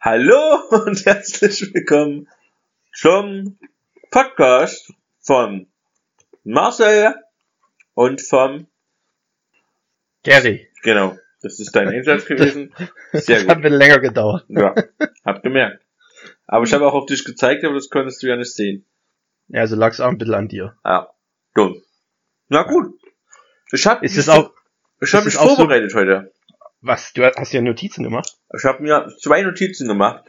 Hallo und herzlich willkommen zum Podcast von Marcel und vom Gary. Genau, das ist dein Einsatz gewesen. Sehr das hat ein gut. bisschen länger gedauert. Ja, hab gemerkt. Aber ich habe auch auf dich gezeigt, aber das konntest du ja nicht sehen. Ja, also lag's auch ein bisschen an dir. Ja, dumm. Na gut. Ich habe Ist es auch, ich hab mich auch so- vorbereitet heute. was, du hast ja Notizen gemacht? Ich habe mir zwei Notizen gemacht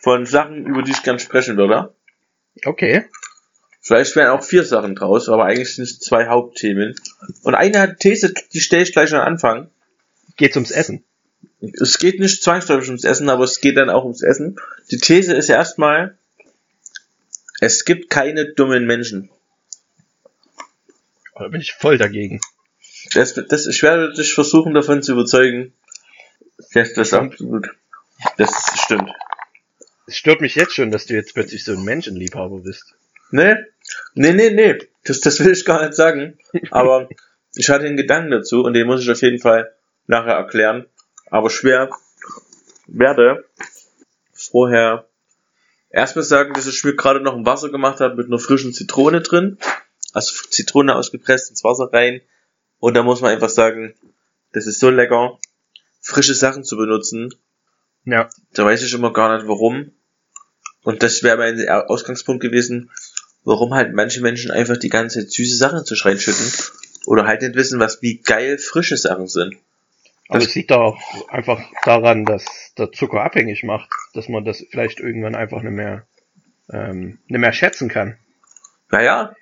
von Sachen, über die ich gern sprechen würde. Okay. Vielleicht wären auch vier Sachen draus, aber eigentlich sind es zwei Hauptthemen. Und eine These, die stelle ich gleich am Anfang. Geht's ums Essen? Es geht nicht zwangsläufig ums Essen, aber es geht dann auch ums Essen. Die These ist erstmal, es gibt keine dummen Menschen. Da bin ich voll dagegen. Das, das, ich werde dich versuchen davon zu überzeugen, dass das absolut, das stimmt. Es stört mich jetzt schon, dass du jetzt plötzlich so ein Menschenliebhaber bist. Nee, nee, nee, nee, das, das will ich gar nicht sagen. Aber ich hatte einen Gedanken dazu und den muss ich auf jeden Fall nachher erklären. Aber schwer werde vorher erstmal sagen, dass ich mir gerade noch ein Wasser gemacht habe mit einer frischen Zitrone drin. Also Zitrone ausgepresst ins Wasser rein. Und da muss man einfach sagen, das ist so lecker, frische Sachen zu benutzen. Ja. Da weiß ich immer gar nicht warum. Und das wäre mein Ausgangspunkt gewesen, warum halt manche Menschen einfach die ganze Zeit süße Sachen zu schreien schütten. Oder halt nicht wissen, was wie geil frische Sachen sind. Aber Das- es liegt auch einfach daran, dass der Zucker abhängig macht, dass man das vielleicht irgendwann einfach nicht mehr, ähm, nicht mehr schätzen kann. Naja,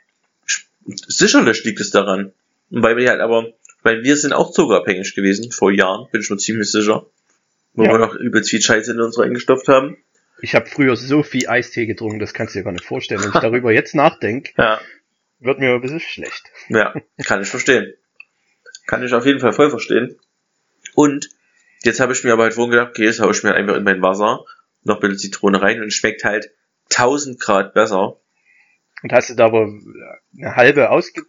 sicherlich liegt es daran. Und weil wir halt aber, weil wir sind auch zuckerabhängig gewesen, vor Jahren, bin ich mir ziemlich sicher. Wo Ja. wir noch übelst viel Scheiße in uns reingestopft haben. Ich habe früher so viel Eistee getrunken, das kannst du dir gar nicht vorstellen. Wenn ich darüber jetzt nachdenke, Ja. wird mir ein bisschen schlecht. Ja, kann ich verstehen. Kann ich auf jeden Fall voll verstehen. Und jetzt habe ich mir aber halt vorhin gedacht, okay, jetzt haue ich mir einfach in mein Wasser noch ein bisschen Zitrone rein und es schmeckt halt 1000 Grad besser. Und hast du da aber eine halbe ausge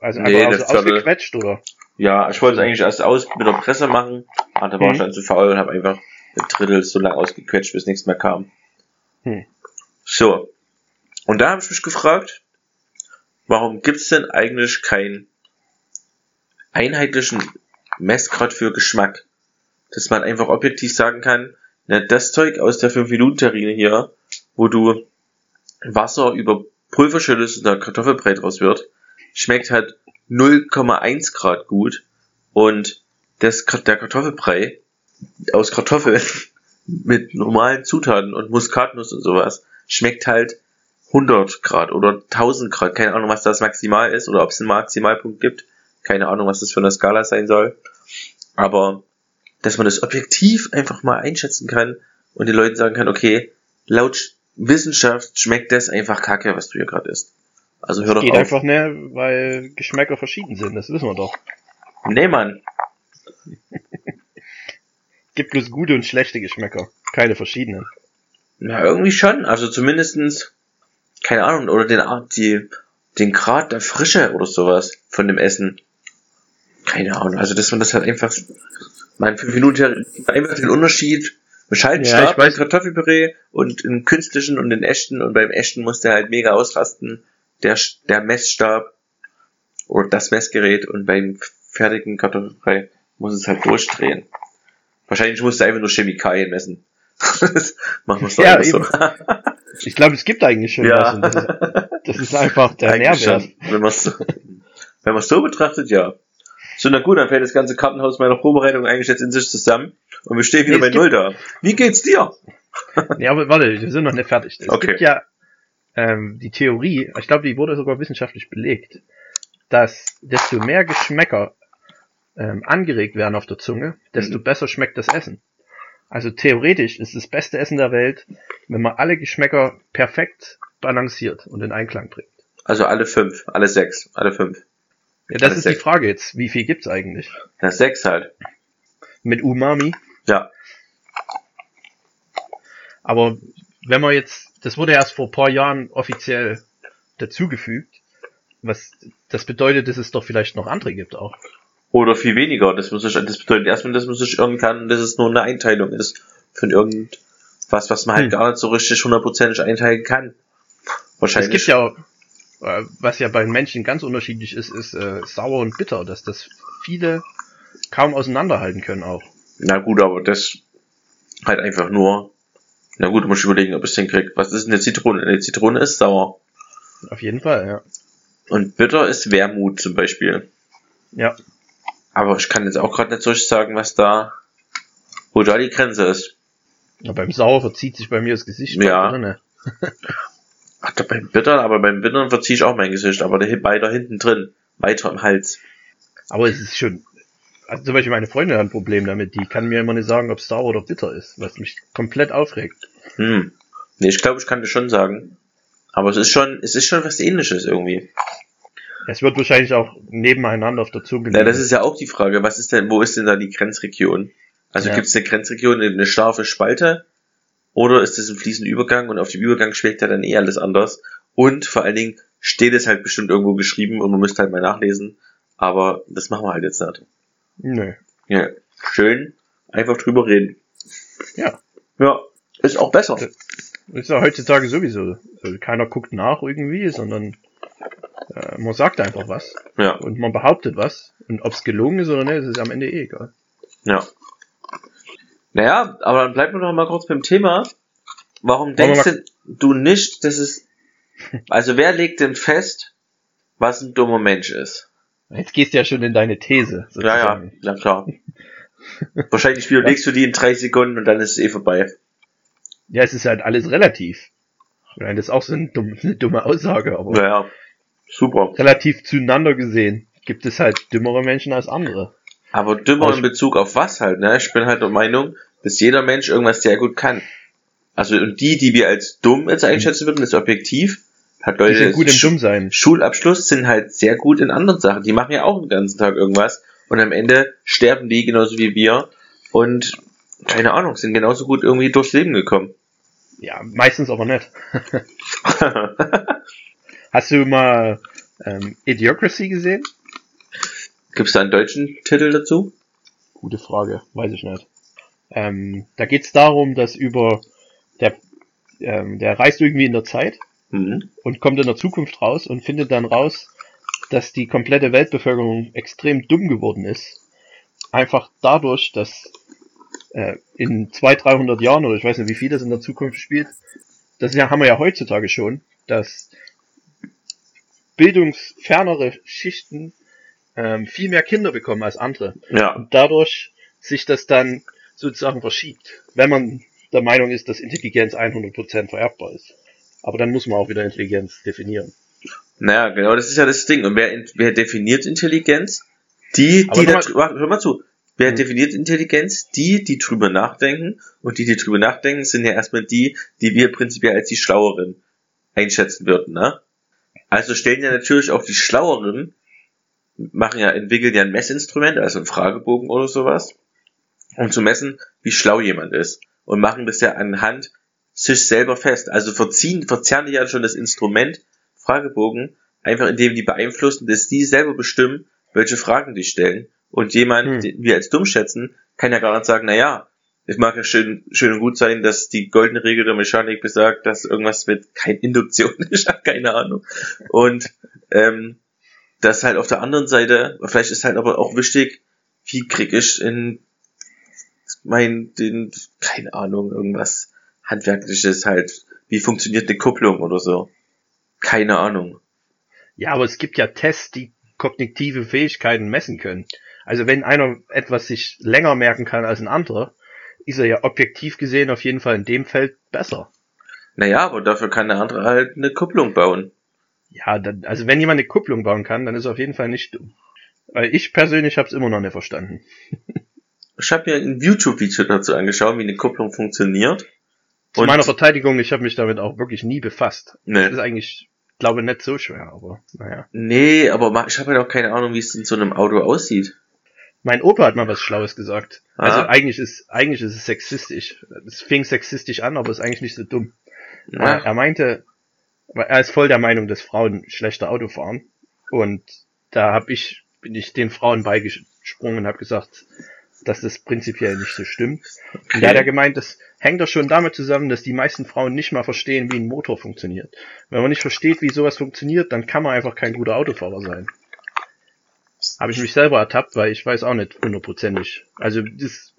also Nee, Viertel. ausgequetscht oder? Ja, ich wollte es eigentlich erst aus mit der Presse machen, aber da war Mhm. ich dann zu faul und habe einfach ein Drittel so lang ausgequetscht, bis nichts mehr kam. Hm. So. Und da habe ich mich gefragt, warum gibt's denn eigentlich keinen einheitlichen Messgrad für Geschmack? Dass man einfach objektiv sagen kann, na, das Zeug aus der 5-Minuten-Terrine hier, wo du Wasser über Pulver schüttest und da Kartoffelbrei draus wird, schmeckt halt 0,1 Grad gut und das, der Kartoffelbrei aus Kartoffeln mit normalen Zutaten und Muskatnuss und sowas schmeckt halt 100 Grad oder 1000 Grad. Keine Ahnung, was das maximal ist oder ob es einen Maximalpunkt gibt. Keine Ahnung, was das für eine Skala sein soll. Aber, dass man das objektiv einfach mal einschätzen kann und den Leuten sagen kann, okay, laut Wissenschaft schmeckt das einfach kacke, was du hier gerade isst. Also hör doch Geht auf. einfach nicht, weil Geschmäcker verschieden sind, das wissen wir doch. Nee, Mann. Gibt bloß gute und schlechte Geschmäcker, keine verschiedenen. Na, irgendwie schon. Also zumindestens, keine Ahnung, oder den Art, die, den Grad der Frische oder sowas von dem Essen. Keine Ahnung. Also, dass man das halt einfach, mal in fünf Minuten einfach den Unterschied, schaltet Ja, ich beim Kartoffelpüree und im künstlichen und den echten und beim echten muss der halt mega ausrasten. Der, der Messstab oder das Messgerät und beim fertigen Kartoffelbrei muss es halt durchdrehen. Wahrscheinlich muss der einfach nur Chemikalien messen. Das Machen wir es doch Ja, so. Ich glaube, es gibt eigentlich schon was. Und das, ist, das ist einfach der Eigentlich Nährwert. schon. Wenn man es wenn man's so betrachtet, ja. So, na gut, dann fällt das ganze Kartenhaus meiner Vorbereitung eigentlich jetzt in sich zusammen und wir stehen wieder Nee, bei Null da. Wie geht's dir? Nee, aber warte, wir sind noch nicht fertig. Es Okay. gibt ja ähm, die Theorie, ich glaube, die wurde sogar wissenschaftlich belegt, dass desto mehr Geschmäcker ähm, angeregt werden auf der Zunge, desto Mhm. besser schmeckt das Essen. Also theoretisch ist das beste Essen der Welt, wenn man alle Geschmäcker perfekt balanciert und in Einklang bringt. Also alle fünf, alle sechs, alle fünf. Ja, das Alles ist die sechs. Frage jetzt. Wie viel gibt's eigentlich? Na, sechs halt. Mit Umami? Ja. Aber wenn man jetzt, das wurde erst vor ein paar Jahren offiziell dazugefügt, was das bedeutet, dass es doch vielleicht noch andere gibt auch. Oder viel weniger. Das muss ich, das bedeutet erstmal, dass man sich irgendwann, dass es nur eine Einteilung ist von irgend, was, man halt Hm. gar nicht so richtig hundertprozentig einteilen kann. Es Wahrscheinlich. gibt ja auch, was ja bei Menschen ganz unterschiedlich ist, ist äh, sauer und bitter, dass das viele kaum auseinanderhalten können auch. Na gut, aber das halt einfach nur. Na gut, muss ich überlegen, ob ich den krieg. Was ist eine Zitrone? Eine Zitrone ist sauer. Auf jeden Fall, ja. Und bitter ist Wermut zum Beispiel. Ja, Aber ich kann jetzt auch gerade nicht so sagen, was da, wo da die Grenze ist. Ja, beim Sauer verzieht sich bei mir das Gesicht. Ja. Ach, beim Bittern, aber beim Bittern verziehe ich auch mein Gesicht, aber der weiter hinten drin, weiter im Hals. Aber es ist schon, also zum Beispiel meine Freundin hat ein Problem damit, die kann mir immer nicht sagen, ob es sauer oder bitter ist, was mich komplett aufregt. Hm. Nee, ich glaube, ich kann das schon sagen. Aber es ist schon, es ist schon was ähnliches irgendwie. Es wird wahrscheinlich auch nebeneinander auf der Zunge Ja, das ist ja auch die Frage, was ist denn, wo ist denn da die Grenzregion? Also Ja. gibt es eine Grenzregion, eine scharfe Spalte? Oder ist es ein fließender Übergang und auf dem Übergang schlägt ja dann eh alles anders? Und vor allen Dingen steht es halt bestimmt irgendwo geschrieben und man müsste halt mal nachlesen. Aber das machen wir halt jetzt nicht. Nö. Ja, schön, einfach drüber reden. Ja. Ja, ist auch besser. Das ist ja heutzutage sowieso. Also keiner guckt nach irgendwie, sondern äh, man sagt einfach was Ja, und man behauptet was. Und ob es gelungen ist oder nicht, ist am Ende eh egal. ja. Naja, aber dann bleiben wir doch mal kurz beim Thema. Warum denkst mal- du nicht, dass es, also wer legt denn fest, was ein dummer Mensch ist? Jetzt gehst du ja schon in deine These. Ja, ja, sozusagen. na klar. Wahrscheinlich widerlegst du die in drei Sekunden und dann ist es eh vorbei. Ja, es ist halt alles relativ. Ich meine, das ist auch so eine dumme, eine dumme Aussage, aber Naja, super. relativ zueinander gesehen gibt es halt dümmere Menschen als andere. Aber dümmer in Bezug auf was halt, ne? Ich bin halt der Meinung, dass jeder Mensch irgendwas sehr gut kann. Also, und die, die wir als dumm jetzt einschätzen würden, ist objektiv, hat Die Leute, sind gut im Schu- Dummsein. Schulabschluss sind halt sehr gut in anderen Sachen. Die machen ja auch den ganzen Tag irgendwas und am Ende sterben die genauso wie wir und keine Ahnung, sind genauso gut irgendwie durchs Leben gekommen. Ja, meistens aber nicht. Hast du mal ähm, Idiocracy gesehen? Gibt's da einen deutschen Titel dazu? Gute Frage, weiß ich nicht. Ähm, da geht es darum, dass über der, ähm, der reist irgendwie in der Zeit Mhm. und kommt in der Zukunft raus und findet dann raus, dass die komplette Weltbevölkerung extrem dumm geworden ist. Einfach dadurch, dass äh, in 200, 300 Jahren oder ich weiß nicht, wie viel das in der Zukunft spielt, das ja, haben wir ja heutzutage schon, dass bildungsfernere Schichten ähm, viel mehr Kinder bekommen als andere Ja, und dadurch sich das dann sozusagen verschiebt, wenn man der Meinung ist, dass Intelligenz 100% vererbbar ist. Aber dann muss man auch wieder Intelligenz definieren. naja, genau, das ist ja das Ding. Und wer, wer definiert Intelligenz? Die, Aber die, da, hör mal zu. Wer Mhm. definiert Intelligenz? Die, die drüber nachdenken. Und die, die drüber nachdenken, sind ja erstmal die, die wir prinzipiell als die Schlaueren einschätzen würden, ne? Also stellen ja natürlich auch die Schlaueren, machen ja, entwickeln ja ein Messinstrument, also ein Fragebogen oder sowas, um zu messen, wie schlau jemand ist. Und machen das ja anhand sich selber fest. Also verziehen, verzerren die ja schon das Instrument Fragebogen, einfach indem die beeinflussen, dass die selber bestimmen, welche Fragen die stellen. Und jemand, Hm. den wir als dumm schätzen, kann ja gar nicht sagen, na ja, es mag ja schön, schön und gut sein, dass die goldene Regel der Mechanik besagt, dass irgendwas mit kein Induktion ist, keine Ahnung. Und ähm, das halt auf der anderen Seite, vielleicht ist halt aber auch wichtig, wie krieg ich in mein, den, keine Ahnung, irgendwas handwerkliches halt, wie funktioniert eine Kupplung oder so. Keine Ahnung. Ja, aber es gibt ja Tests, die kognitive Fähigkeiten messen können. Also wenn einer etwas sich länger merken kann als ein anderer, ist er ja objektiv gesehen auf jeden Fall in dem Feld besser. Naja, aber dafür kann der andere halt eine Kupplung bauen. Ja, dann, also wenn jemand eine Kupplung bauen kann, dann ist er auf jeden Fall nicht dumm. Weil ich persönlich habe es immer noch nicht verstanden. Ich habe mir ein YouTube-Video dazu angeschaut, wie eine Kupplung funktioniert. Zu meiner Verteidigung, ich habe mich damit auch wirklich nie befasst. Das ist eigentlich, glaube nicht so schwer, aber naja. nee, aber ich habe halt auch keine Ahnung, wie es in so einem Auto aussieht. Mein Opa hat mal was Schlaues gesagt. Ah. Also eigentlich ist, eigentlich ist es sexistisch. Es fing sexistisch an, aber ist eigentlich nicht so dumm. Na, Er meinte, er ist voll der Meinung, dass Frauen schlechter Auto fahren. Und da hab ich, bin ich den Frauen beigesprungen und habe gesagt, dass das prinzipiell nicht so stimmt. Okay. Und da hat er gemeint, das hängt doch schon damit zusammen, dass die meisten Frauen nicht mal verstehen, wie ein Motor funktioniert. Wenn man nicht versteht, wie sowas funktioniert, dann kann man einfach kein guter Autofahrer sein. Habe ich mich selber ertappt, weil ich weiß auch nicht hundertprozentig. Also das,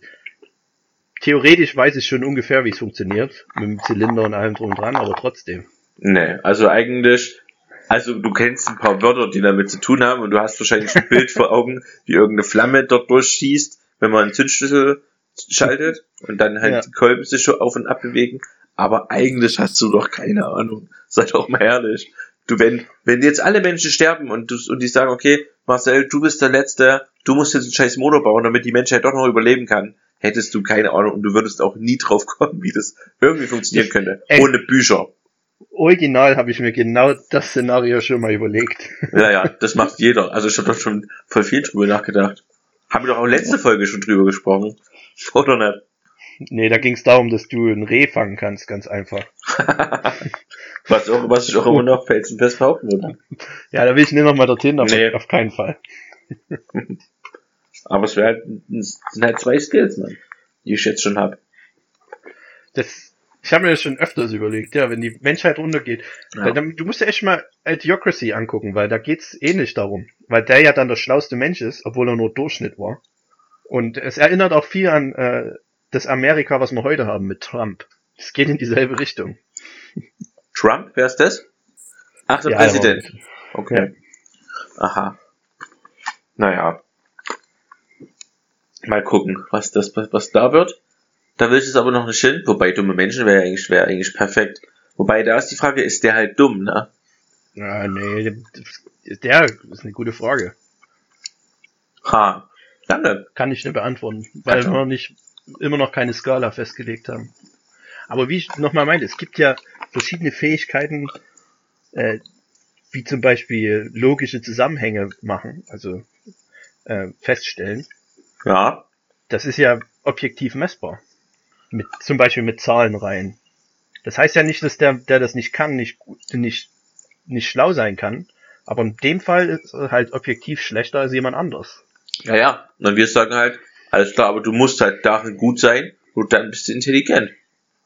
theoretisch weiß ich schon ungefähr, wie es funktioniert, mit dem Zylinder und allem drum dran, aber trotzdem. Nee, also eigentlich, also du kennst ein paar Wörter, die damit zu tun haben und du hast wahrscheinlich ein Bild vor Augen, wie irgendeine Flamme dort durchschießt, wenn man einen Zündschlüssel schaltet und dann halt ja. die Kolben sich schon auf und ab bewegen. Aber eigentlich hast du doch keine Ahnung. Sei doch mal ehrlich. Du, wenn, wenn jetzt alle Menschen sterben und, du, und die sagen, okay, Marcel, du bist der Letzte, du musst jetzt einen scheiß Motor bauen, damit die Menschheit doch noch überleben kann, hättest du keine Ahnung und du würdest auch nie drauf kommen, wie das irgendwie funktionieren könnte. Ohne Bücher. Original habe ich mir genau das Szenario schon mal überlegt. Ja, ja, das macht jeder. Also ich habe doch schon voll viel drüber nachgedacht. Haben wir doch auch letzte Folge schon drüber gesprochen. Oder nicht? Nee, da ging es darum, dass du ein Reh fangen kannst, ganz einfach. was, auch, was ich auch immer noch felsenfest behaupten würde. Ja, da will ich nicht nochmal dorthin, aber nee. auf keinen Fall. aber es wäre halt, sind halt zwei Skills, man, die ich jetzt schon habe. Das, ich habe mir das schon öfters überlegt, ja, wenn die Menschheit runtergeht. Ja. Dann, du musst ja echt mal Idiocracy angucken, weil da geht's ähnlich darum. Weil der ja dann der schlauste Mensch ist, obwohl er nur Durchschnitt war. Und es erinnert auch viel an äh, das Amerika, was wir heute haben mit Trump. Es geht in dieselbe Richtung. Trump, wer ist das? Ach, der ja, Präsident. Okay. Ja. Aha. Naja. Mal gucken, was das, was da wird. Da will ich es aber noch nicht hin. Wobei dumme Menschen wäre eigentlich, wäre eigentlich perfekt. Wobei da ist die Frage, ist der halt dumm, ne? Ja, nee, der ist eine gute Frage. Ha, danke. Kann ich nicht beantworten, weil wir noch nicht, immer noch keine Skala festgelegt haben. Aber wie ich nochmal meinte, es gibt ja verschiedene Fähigkeiten, äh, wie zum Beispiel logische Zusammenhänge machen, also äh, feststellen. Ja. Das ist ja objektiv messbar mit, zum Beispiel mit Zahlenreihen. Das heißt ja nicht, dass der, der das nicht kann, nicht, nicht, nicht schlau sein kann. Aber in dem Fall ist er halt objektiv schlechter als jemand anderes. Ja, ja. Und wir sagen halt, alles klar, aber du musst halt darin gut sein und dann bist du intelligent.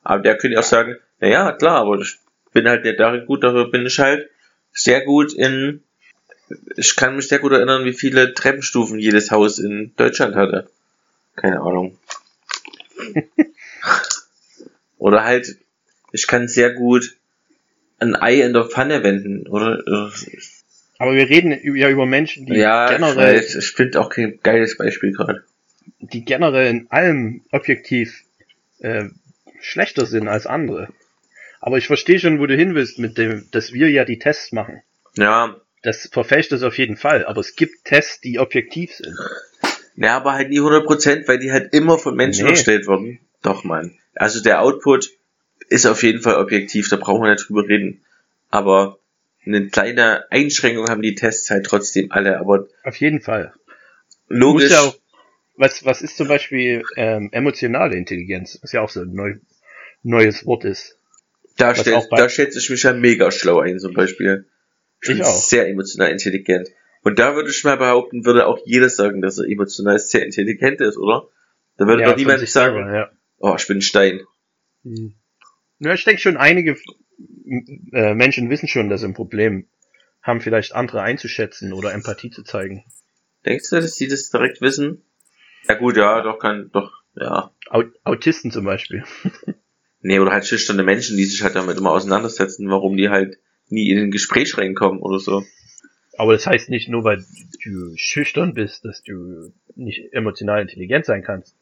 Aber der könnte auch sagen, na ja, klar, aber ich bin halt nicht darin gut, dafür bin ich halt sehr gut in, ich kann mich sehr gut erinnern, wie viele Treppenstufen jedes Haus in Deutschland hatte. Keine Ahnung. Oder halt, ich kann sehr gut ein Ei in der Pfanne wenden, oder? Aber wir reden ja über Menschen, die ja, generell. Ich, ich finde auch kein geiles Beispiel gerade. Die generell in allem objektiv äh, schlechter sind als andere. Aber ich verstehe schon, wo du hin willst mit dem, dass wir ja die Tests machen. Ja. Das verfälscht das auf jeden Fall. Aber es gibt Tests, die objektiv sind. Ja, aber halt nie 100%, weil die halt immer von Menschen nee. erstellt wurden. Doch, Mann. Also der Output ist auf jeden Fall objektiv, da brauchen wir nicht drüber reden. Aber eine kleine Einschränkung haben die Tests halt trotzdem alle, aber. Auf jeden Fall. Logisch. Ja auch, was, was ist zum Beispiel ähm, emotionale Intelligenz, was ja auch so ein neu, neues Wort ist. Da, stell, da schätze ich mich ja mega schlau ein, zum Beispiel. Ich, ich bin auch. sehr emotional intelligent. Und da würde ich mal behaupten, würde auch jeder sagen, dass er emotional sehr intelligent ist, oder? Da würde ja, doch niemand sagen, selber, ja. Oh, ich bin ein Stein. Hm. Ja, ich denke schon, einige äh, Menschen wissen schon, dass sie ein Problem haben, vielleicht andere einzuschätzen oder Empathie zu zeigen. Denkst du, dass die das direkt wissen? Ja gut, ja, doch kann, doch, ja. Autisten zum Beispiel. nee, oder halt schüchterne Menschen, die sich halt damit immer auseinandersetzen, warum die halt nie in ein Gespräch reinkommen oder so. Aber das heißt nicht nur, weil du schüchtern bist, dass du nicht emotional intelligent sein kannst.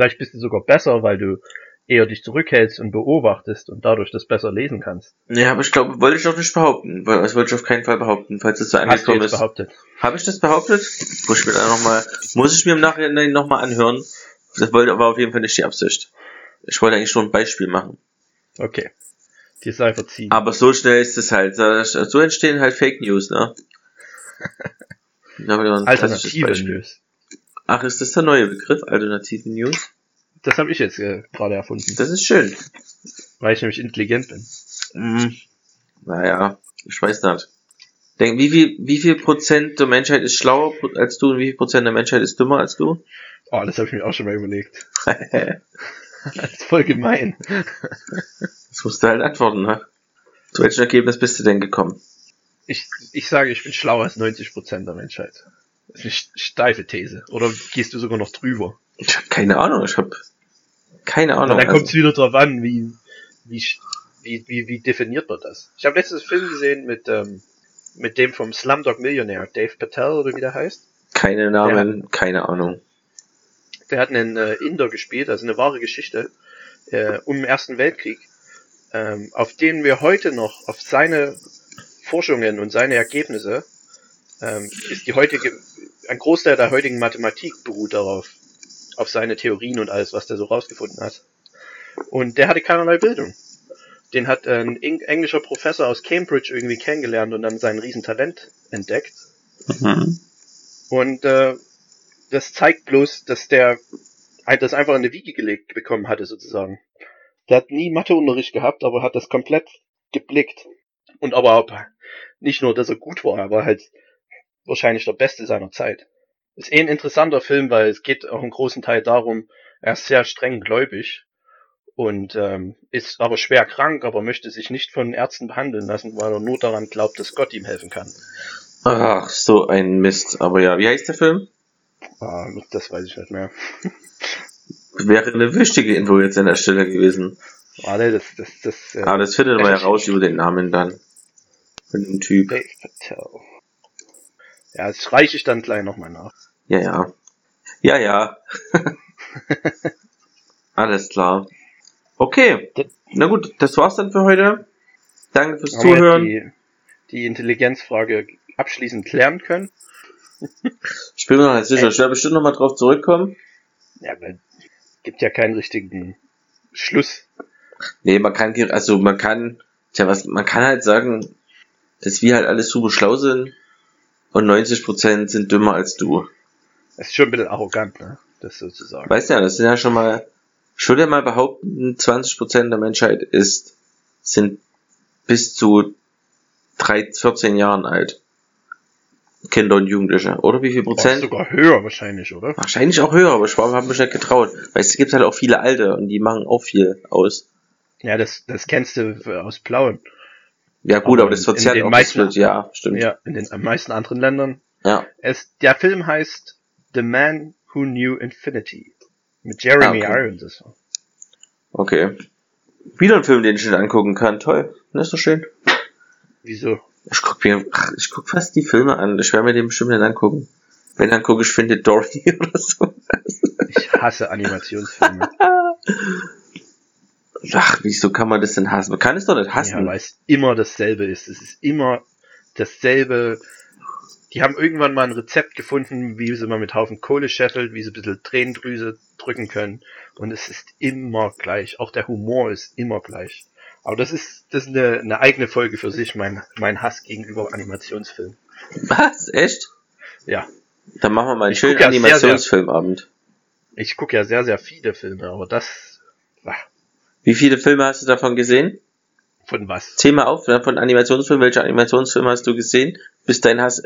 Vielleicht bist du sogar besser, weil du eher dich zurückhältst und beobachtest und dadurch das besser lesen kannst. Ja, aber ich glaube, wollte ich doch nicht behaupten, das wollte ich auf keinen Fall behaupten, falls es so angekommen ist. behauptet? Habe ich das behauptet? Muss ich mir dann noch mal, muss ich mir im Nachhinein nochmal anhören. Das wollte aber auf jeden Fall nicht die Absicht. Ich wollte eigentlich schon ein Beispiel machen. Okay. Die sei verziehen. Aber so schnell ist es halt. So entstehen halt Fake News, ne? Alternative News. Ach, ist das der neue Begriff? Alternative News? Das habe ich jetzt äh, gerade erfunden. Das ist schön. Weil ich nämlich intelligent bin. Hm. Naja, ich weiß nicht. Denk, wie viel, wie viel Prozent der Menschheit ist schlauer als du und wie viel Prozent der Menschheit ist dümmer als du? Oh, das habe ich mir auch schon mal überlegt. das ist voll gemein. Das musst du halt antworten, ne? Zu welchem Ergebnis bist du denn gekommen? Ich, ich sage, ich bin schlauer als 90% der Menschheit. Das ist eine steife These. Oder gehst du sogar noch drüber? Ich habe keine Ahnung, ich habe keine Ahnung. Und dann also- kommt es wieder drauf an, wie, wie, wie, wie, wie definiert man das? Ich habe letztes Film gesehen mit, ähm, mit dem vom Slumdog Millionär, Dave Patel oder wie der heißt. keine Namen, keine Ahnung. Der hat einen äh, Inder gespielt, also eine wahre Geschichte äh, um den Ersten Weltkrieg, ähm, auf den wir heute noch, auf seine Forschungen und seine Ergebnisse, ähm, ist die heutige, ein Großteil der heutigen Mathematik beruht darauf, auf seine Theorien und alles, was der so rausgefunden hat. Und der hatte keinerlei Bildung. Den hat ein Eng englischer Professor aus Cambridge irgendwie kennengelernt und dann sein Riesentalent entdeckt. Mhm. Und äh, das zeigt bloß, dass der das einfach in die Wiege gelegt bekommen hatte, sozusagen. Der hat nie Matheunterricht gehabt, aber hat das komplett geblickt. Und aber nicht nur, dass er gut war, er war halt wahrscheinlich der Beste seiner Zeit. Ist eh ein interessanter Film, weil es geht auch im großen Teil darum, er ist sehr streng gläubig und ähm, ist aber schwer krank, aber möchte sich nicht von Ärzten behandeln lassen, weil er nur daran glaubt, dass Gott ihm helfen kann. Ach, so ein Mist. Aber ja, wie heißt der Film? Ah, das weiß ich nicht mehr. Wäre eine wichtige Info jetzt an der Stelle gewesen. Warte, das, das, das, äh, Aber das findet man ja raus über den Namen dann. Von dem Typ. Dave Patel. Ja, das reiche ich dann gleich nochmal nach. Ja, ja. Ja, ja. Alles klar. Okay. Na gut, das war's dann für heute. Danke fürs Haben Zuhören. Die, die Intelligenzfrage abschließend klären können. Ich bin mir noch nicht sicher. Ich werde bestimmt nochmal drauf zurückkommen. Ja, weil gibt ja keinen richtigen Schluss. Nee, man kann, also man kann, tja, was, man kann halt sagen, dass wir halt alles super schlau sind und 90% sind dümmer als du. Das ist schon ein bisschen arrogant, ne? Das sozusagen. Weißt ja, das sind ja schon mal, ich würde mal behaupten, 20% der Menschheit ist, sind bis zu 3, 14 Jahren alt. Kinder und Jugendliche. Oder wie viel Prozent? sogar höher wahrscheinlich, oder? Wahrscheinlich auch höher, aber ich habe mich nicht getraut. Weil es gibt halt auch viele Alte und die machen auch viel aus. Ja, das, das kennst du aus Plauen. Ja gut, Aber aber das meisten- das Bild. Ja, stimmt. Ja. In den meisten anderen Ländern. ja. Es, der Film heißt The Man Who Knew Infinity. Mit Jeremy Ah, okay. Irons. ist er. Okay. Wieder ein Film, den ich nicht angucken kann. Toll. Das ist doch schön. Wieso? Ich guck mir, ich guck fast die Filme an. Ich werde mir den bestimmt nicht angucken. Wenn dann gucke ich Findet Dory oder so. Ich hasse Animationsfilme. Ach, wieso kann man das denn hassen? Man kann es doch nicht Ja, hassen. weil es immer dasselbe ist. Es ist immer dasselbe. Die haben irgendwann mal ein Rezept gefunden, wie sie mal mit Haufen Kohle scheffelt, wie sie ein bisschen Tränendrüse drücken können. Und es ist immer gleich. Auch der Humor ist immer gleich. Aber das ist, das ist eine, eine eigene Folge für sich, mein, mein Hass gegenüber Animationsfilmen. Was? Echt? Ja. Dann machen wir mal einen Ich schönen ja Animationsfilmabend. Ich gucke ja sehr, sehr viele Filme, aber das, ah, Wie viele Filme hast du davon gesehen? von was? Zähl mal auf, ne, von Animationsfilmen. Welche Animationsfilme hast du gesehen? Bis dein Hass.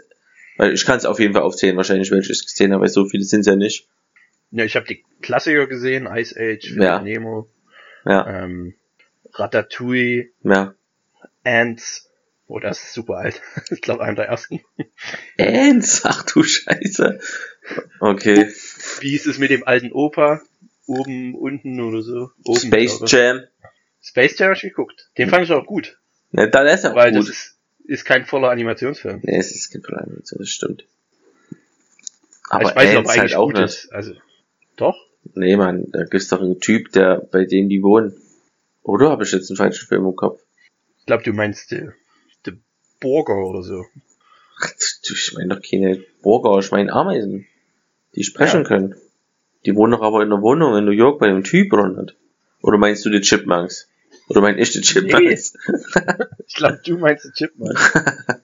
Weil ich kann es auf jeden Fall aufzählen, wahrscheinlich, welche ich gesehen habe, weil so viele sind ja nicht. Ja, ich habe die Klassiker gesehen, Ice Age, Ja. Nemo, Ja, ähm, Ratatouille, ja. Ants. Oh, das ist super alt. ich glaube, einer der ersten. Ernst? Ach du Scheiße. Okay. Wie ist es mit dem alten Opa? Oben, unten oder so? Oben, Space glaube. Jam. Space Jam hab ich geguckt. Den fand ich auch gut. Ne, dann ist er Weil gut. das ist, ist kein voller Animationsfilm. Nee, es ist kein Animation, das stimmt. Aber ich weiß nicht, ob er eigentlich halt auch gut nicht. ist. Also, doch? Nee, Mann, da gibt's doch einen Typ, der, bei dem die wohnen. Oder habe ich jetzt einen falschen Film im Kopf? Ich glaube, du meinst die, die Burger oder so. Ach, du, Ich meine doch keine Burger, ich meine Ameisen. Die sprechen Ja. können. Die wohnen doch aber in einer Wohnung in New York bei einem Typ oder nicht? Oder meinst du die Chipmunks? Oder mein ich die Chipmunks? Ich glaube, du meinst die Chipmunk.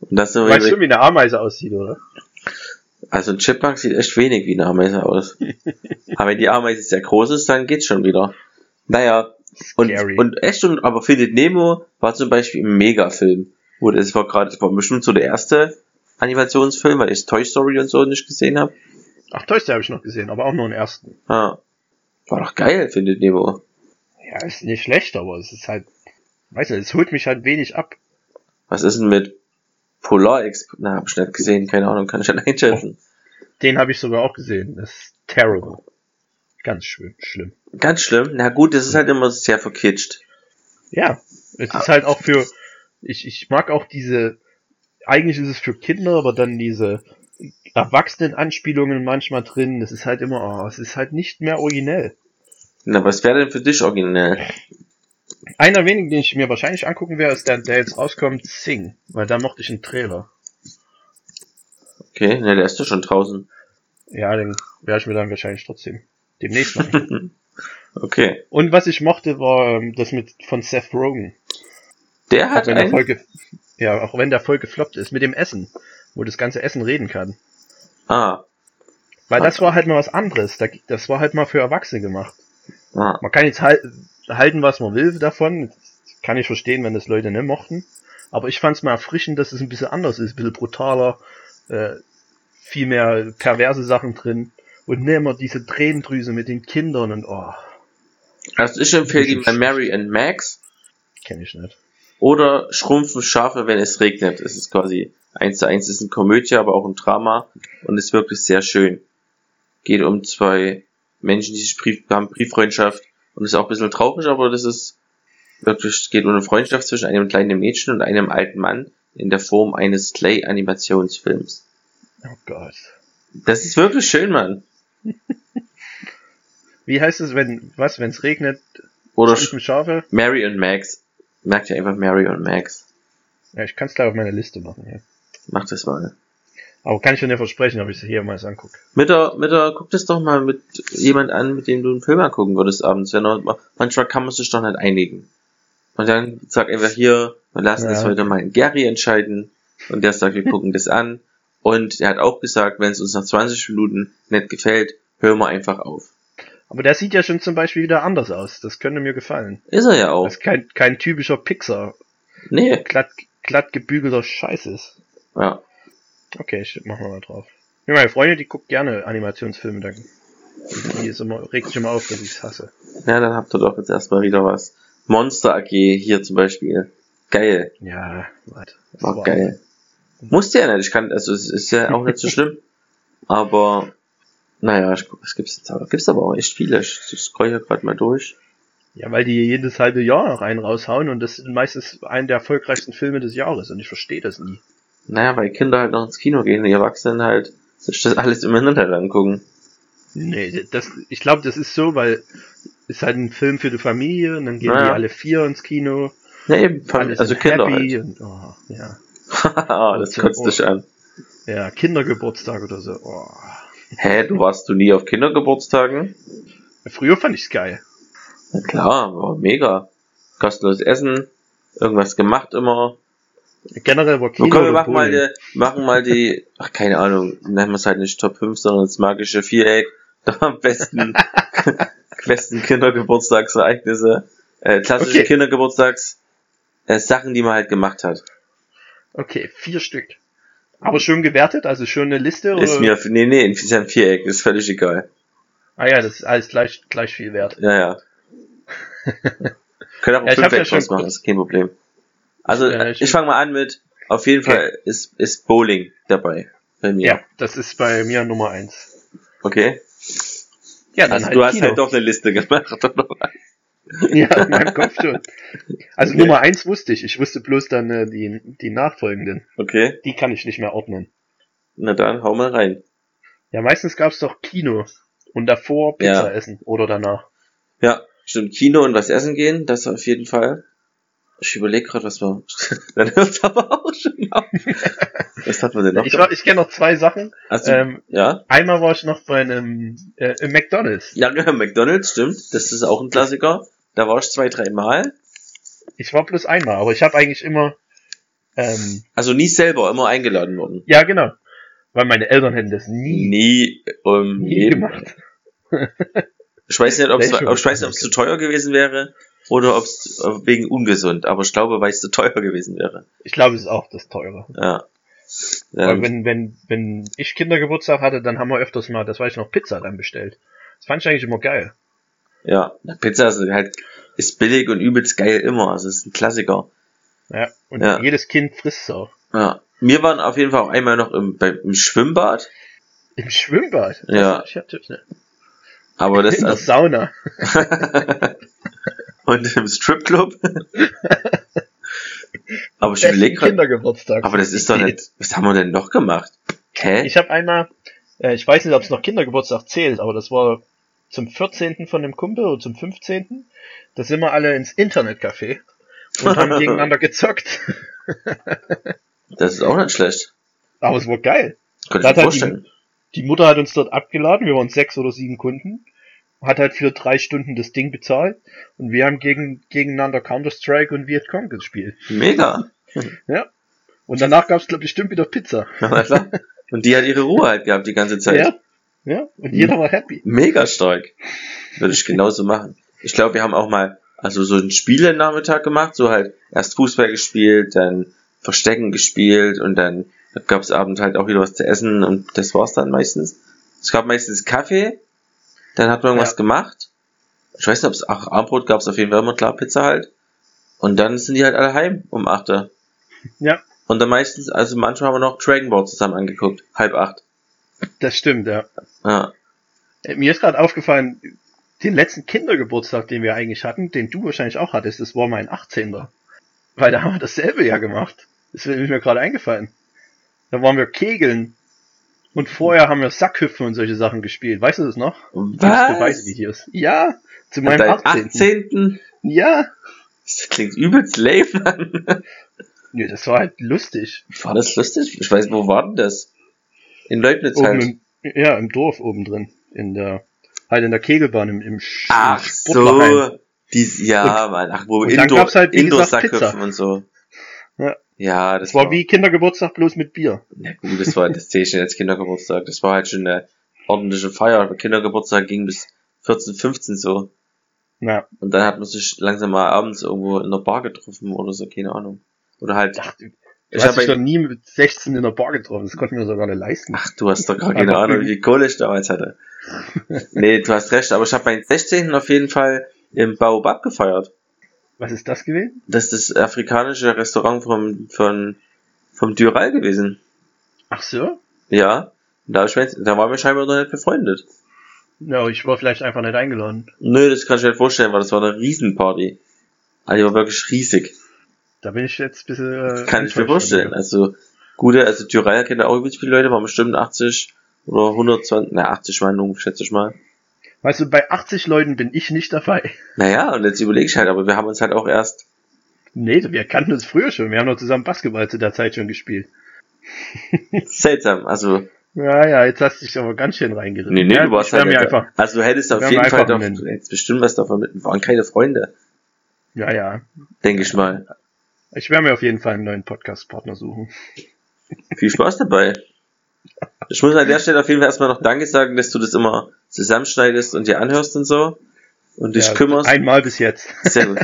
Und das Du weißt schon, wie eine Ameise aussieht, oder? also ein Chipmunk sieht echt wenig wie eine Ameise aus. aber wenn die Ameise sehr groß ist, dann geht's schon wieder. Naja, und, Scary. und echt, und, aber Findet Nemo war zum Beispiel ein Megafilm. Wo das war gerade, das war bestimmt so der erste Animationsfilm, weil ich Toy Story und so nicht gesehen habe. Ach, Toy Story habe ich noch gesehen, aber auch nur den ersten. Ah. War doch geil, findet Nemo. Ja, ist nicht schlecht, aber es ist halt, weiß nicht, es holt mich halt wenig ab. Was ist denn mit Polar Express? Na, hab ich nicht gesehen, keine Ahnung, kann ich nicht einschätzen. Den habe ich sogar auch gesehen. Das ist terrible. Ganz schlimm. schlimm. Ganz schlimm. Na gut, das ist halt immer sehr verkitscht. Ja, es ist halt auch für, ich, ich mag auch diese, eigentlich ist es für Kinder, aber dann diese Erwachsenen-Anspielungen manchmal drin. Das ist halt immer, oh, es ist halt nicht mehr originell. Na, was wäre denn für dich originell? Einer wenigen, den ich mir wahrscheinlich angucken werde, ist der, der jetzt rauskommt, Sing, weil da mochte ich einen Trailer. Okay, na, der ist doch schon draußen. Ja, den werde ich mir dann wahrscheinlich trotzdem demnächst angucken. Okay. Und was ich mochte, war ähm, das mit von Seth Rogen. Der Auch hat wenn der einen, Folge, ja, auch wenn der voll gefloppt ist, mit dem Essen, wo das ganze Essen reden kann. ah, Weil das war halt mal was anderes. Da- Das war halt mal für Erwachsene gemacht. ah, Man kann jetzt halt, halten, was man will davon. Kann ich verstehen, wenn das Leute nicht mochten. Aber ich fand es mal erfrischend, dass es ein bisschen anders ist, ein bisschen brutaler, äh, viel mehr perverse Sachen drin. Und nicht immer diese Tränendrüse mit den Kindern und oh, also ich empfehle dir mal Mary and Max kenne ich nicht. oder Schrumpfen Schafe, wenn es regnet. Es ist quasi eins zu eins, es ist eine Komödie, aber auch ein Drama und ist wirklich sehr schön. Geht um zwei Menschen, die sich Brief, haben Brieffreundschaft und ist auch ein bisschen traurig, aber das ist wirklich, es geht um eine Freundschaft zwischen einem kleinen Mädchen und einem alten Mann in der Form eines Clay-Animationsfilms. Oh Gott. Das ist wirklich schön, Mann. Wie heißt es, wenn, was, wenn es regnet, Oder Schafe? Mary und Max. Merkt ihr einfach Mary und Max. Ja, ich kann es gleich auf meine Liste machen, ja. Macht das mal. Aber kann ich dir nicht versprechen, ob ich es hier mal angucke. Mit der, mit der, guck das doch mal mit jemand an, mit dem du einen Film angucken würdest abends. Ja, noch, manchmal kann man sich doch nicht einigen. Und dann sag einfach hier, wir lassen das Ja. heute mal in Gary entscheiden. Und der sagt, wir gucken das an. Und er hat auch gesagt, wenn es uns nach 20 Minuten nicht gefällt, hören wir einfach auf. Aber der sieht ja schon zum Beispiel wieder anders aus. Das könnte mir gefallen. Ist er ja auch. Das ist kein, kein typischer Pixar, Nee. glatt, glatt gebügelter Scheiß ist. Ja. Okay, ich mach mal drauf. Ja, meine Freundin, die guckt gerne Animationsfilme, dann die ist immer, regt sich immer auf, dass ich's hasse. Ja, dann habt ihr doch jetzt erstmal wieder was. Monster AG hier zum Beispiel. Geil. Ja, warte. War war- geil. Musste ja nicht, ich kann, also es ist ja auch nicht so schlimm. Aber, naja, ich guck, was gibt's jetzt? aber? Gibt's aber auch echt viele. Ich, ich scroll hier gerade mal durch. Ja, weil die jedes halbe Jahr noch einen raushauen und das ist meistens einer der erfolgreichsten Filme des Jahres und ich verstehe das nie. Naja, weil Kinder halt noch ins Kino gehen, die Erwachsenen halt sich das alles im Internet angucken. Nee, das, ich glaube, das ist so, weil ist halt ein Film für die Familie und dann gehen Ja. die alle vier ins Kino. Ja, eben, also Kinder halt. und, oh, ja. Ah, das kotzt dich an. ja, Kindergeburtstag oder so. Oh. Hä, du warst du nie auf Kindergeburtstagen? Früher fand ich's geil. Na klar, war mega. Kostenloses Essen, irgendwas gemacht immer. Generell war Kino komm, wir machen mal, die, machen mal die, ach, keine Ahnung, nennen wir es halt nicht Top 5, sondern das magische Viereck. Am besten, besten Kindergeburtstagsereignisse, äh, klassische Okay. Kindergeburtstags, äh, Sachen, die man halt gemacht hat. Okay, vier Stück. Aber schon gewertet, also schon eine Liste? Ist oder? mir, nee, nee, ist ein Viereck, ist völlig egal. Ah ja, das ist alles gleich, gleich viel wert. Ja, ja. Können auch ein Ja, hab ja machen, ist kein Problem. Also, äh, ich- ich fange mal an mit, auf jeden Okay. Fall ist, ist Bowling dabei. Bei mir. Ja, das ist bei mir Nummer eins. Okay? Ja, dann Also, halt du hast Kino. halt doch eine Liste gemacht, oder? Ja, in meinem Kopf schon. Also Okay. Nummer eins wusste ich. Ich wusste bloß dann äh, die, die nachfolgenden. Okay, Die kann ich nicht mehr ordnen. na dann, hau mal rein. Ja, meistens gab's doch Kino. Und davor Pizza Ja. essen. Oder danach. Ja, stimmt, Kino und was essen gehen, das auf jeden Fall. Ich überlege gerade, was wir. Dann hört aber auch schon auf. Was hat man denn noch? Ich, war- ich kenne noch zwei Sachen. Du, Ähm, ja? einmal war ich noch bei einem äh, im McDonalds. Ja, ja, McDonalds, stimmt. Das ist auch ein Klassiker. Da war ich zwei, drei Mal. Ich war bloß einmal, aber ich habe eigentlich immer ähm, Also nie selber, immer eingeladen worden. ja genau. Weil meine Eltern hätten das nie, Nie, um, nie Leben. gemacht. Ich weiß nicht, ob es Welche? ich weiß nicht, ob es zu teuer gewesen wäre. Oder ob es wegen ungesund. Aber ich glaube, weil es zu teuer gewesen wäre. Ich glaube, es ist auch das teure. Ja. Weil Ähm, wenn, wenn, wenn ich Kindergeburtstag hatte, dann haben wir öfters mal, das weiß ich noch, Pizza dann bestellt. Das fand ich eigentlich immer geil. ja, Pizza ist halt ist billig und übelst geil immer. Also ist ein Klassiker. Ja. Und Ja. jedes Kind frisst es auch. Ja. Wir waren auf jeden Fall auch einmal noch im, beim, im Schwimmbad. Im Schwimmbad? Das Ja. hab Ich natürlich nicht. Aber das In der Sauna. und im Stripclub. aber ich überlege Kindergeburtstag. aber das ist doch nicht, was haben wir denn noch gemacht? Hä? Ich habe einmal, äh, ich weiß nicht, ob es noch Kindergeburtstag zählt, aber das war zum 14. von dem Kumpel oder zum 15. Da sind wir alle ins Internetcafé und haben gegeneinander gezockt. Das ist auch nicht schlecht. Aber es war geil. Könnte ich mir halt die- vorstellen. Die Mutter hat uns dort abgeladen, wir waren sechs oder sieben Kunden, hat halt für drei Stunden das Ding bezahlt und wir haben gegen, gegeneinander Counter-Strike und Vietcong gespielt. Mega. Ja. Und danach gab es, glaube ich, bestimmt wieder Pizza. Klar. Und die hat ihre Ruhe halt gehabt die ganze Zeit. Ja. Ja. Und jeder war happy. Mega stark. Würde ich genauso machen. Ich glaube, wir haben auch mal also so einen Spielenachmittag gemacht, so halt erst Fußball gespielt, dann Verstecken gespielt und dann gab es abends halt auch wieder was zu essen und das war's dann meistens. Es gab meistens Kaffee, dann hat man irgendwas Ja. gemacht. Ich weiß nicht, ob es auch Abendbrot gab es auf jeden Fall immer klar Pizza halt. Und dann sind die halt alle heim um 8 Uhr. Ja. Und dann meistens, also manchmal haben wir noch Dragon Ball zusammen angeguckt. Halb acht. Das stimmt, ja. Ja. Äh, Mir ist gerade aufgefallen, den letzten Kindergeburtstag, den wir eigentlich hatten, den du wahrscheinlich auch hattest, das war mein 18. Weil da haben wir dasselbe ja gemacht. Das ist mir gerade eingefallen. Da waren wir Kegeln. Und vorher haben wir Sackhüpfen und solche Sachen gespielt. Weißt du das noch? Was? Beweisvideos. Ja, zu meinem Dein 18. 18. Ja. Das klingt übelst lame an. Nee, das war halt lustig. War das lustig? Ich weiß, wo war denn das? In Leibniz halt. im, ja, im Dorf oben drin. In der, halt in der Kegelbahn, im, im, Ach im so. Dies, ja, Mann. Ach, wo und Indoor, halt, wie Indoor gesagt, Pizza. Sackhüpfen und so. Ja. Ja, das Das war wie Kindergeburtstag bloß mit Bier. Na gut, das war, das zähle ich als Kindergeburtstag. Das war halt schon eine ordentliche Feier. Kindergeburtstag ging bis 14, 15 so. Ja. Und dann hat man sich langsam mal abends irgendwo in der Bar getroffen oder so, keine Ahnung. Oder halt, Ach, du ich habe dich doch nie mit 16 in der Bar getroffen. Das konnten wir sogar nicht leisten. Ach, du hast doch gar keine Ahnung, wie viel Kohle ich damals hatte. nee, du hast recht, aber ich habe meinen 16. auf jeden Fall im Baobab gefeiert. Was ist das gewesen? Das ist das afrikanische Restaurant vom, von, vom Dural gewesen. Ach so? Ja. Da, ich mein, da waren wir scheinbar noch nicht befreundet. Ja, ich war vielleicht einfach nicht eingeladen. Nö, das kann ich mir nicht vorstellen, weil das war eine Riesenparty. Also die war wirklich riesig. Da bin ich jetzt ein bisschen. Äh, Kann ich mir vorstellen. von dir. Also, gute, also Dural kennt auch übelst viele Leute, waren bestimmt 80 oder 120, na 80 Meinungen, schätze ich mal. Weißt du, bei 80 Leuten bin ich nicht dabei. Naja, und jetzt überlege ich halt, aber wir haben uns halt auch erst Nee, wir kannten uns früher schon. Wir haben doch zusammen Basketball zu der Zeit schon gespielt. seltsam, also Ja, ja, jetzt hast du dich aber ganz schön reingeritten. Nee, nee, ja, du warst halt mir einfach. Also du hättest auf wir jeden Fall doch, du hättest bestimmt was davon mit, waren keine Freunde, Ja, ja. denke ich mal. Ich werde mir auf jeden Fall einen neuen Podcast-Partner suchen. Viel Spaß dabei. Ich muss an der Stelle auf jeden Fall erstmal noch Danke sagen, dass du das immer zusammenschneidest und dir anhörst und so. Und dich ja, kümmerst. Einmal bis jetzt. Sehr gut.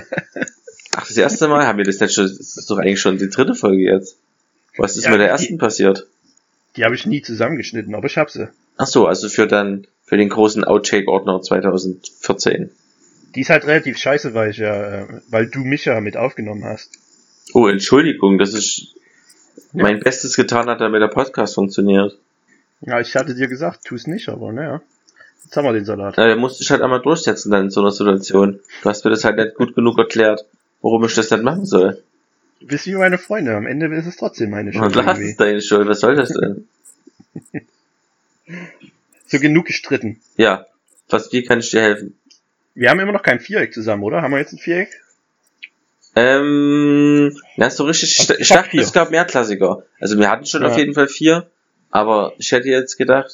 Ach, das erste Mal haben wir das jetzt schon, das ist doch eigentlich schon die dritte Folge jetzt. Was ist Ja, mit der die- ersten passiert? Die habe ich nie zusammengeschnitten, aber ich hab sie. Ach so, also für dann, für den großen Outtake-Ordner 2014. Die ist halt relativ scheiße, weil ich ja, äh, weil du mich ja mit aufgenommen hast. Oh, Entschuldigung, dass ich Ja. mein Bestes getan hat, damit der Podcast funktioniert. Ja, ich hatte dir gesagt, tu es nicht, aber naja. Jetzt haben wir den Salat. Ja, der musste ich halt einmal durchsetzen dann in so einer Situation. Du hast mir das halt nicht gut genug erklärt, warum ich das nicht machen soll. Du bist wie meine Freunde, am Ende ist es trotzdem meine Schuld. Und lass es deine Schuld, was soll das denn? So genug gestritten. Ja, was, wie kann ich dir helfen? Wir haben immer noch kein Viereck zusammen, oder? Haben wir jetzt ein Viereck? Ähm, ja, so richtig, Also, ich, ich dachte, es gab mehr Klassiker. Also wir hatten schon Ja. auf jeden Fall vier, aber ich hätte jetzt gedacht,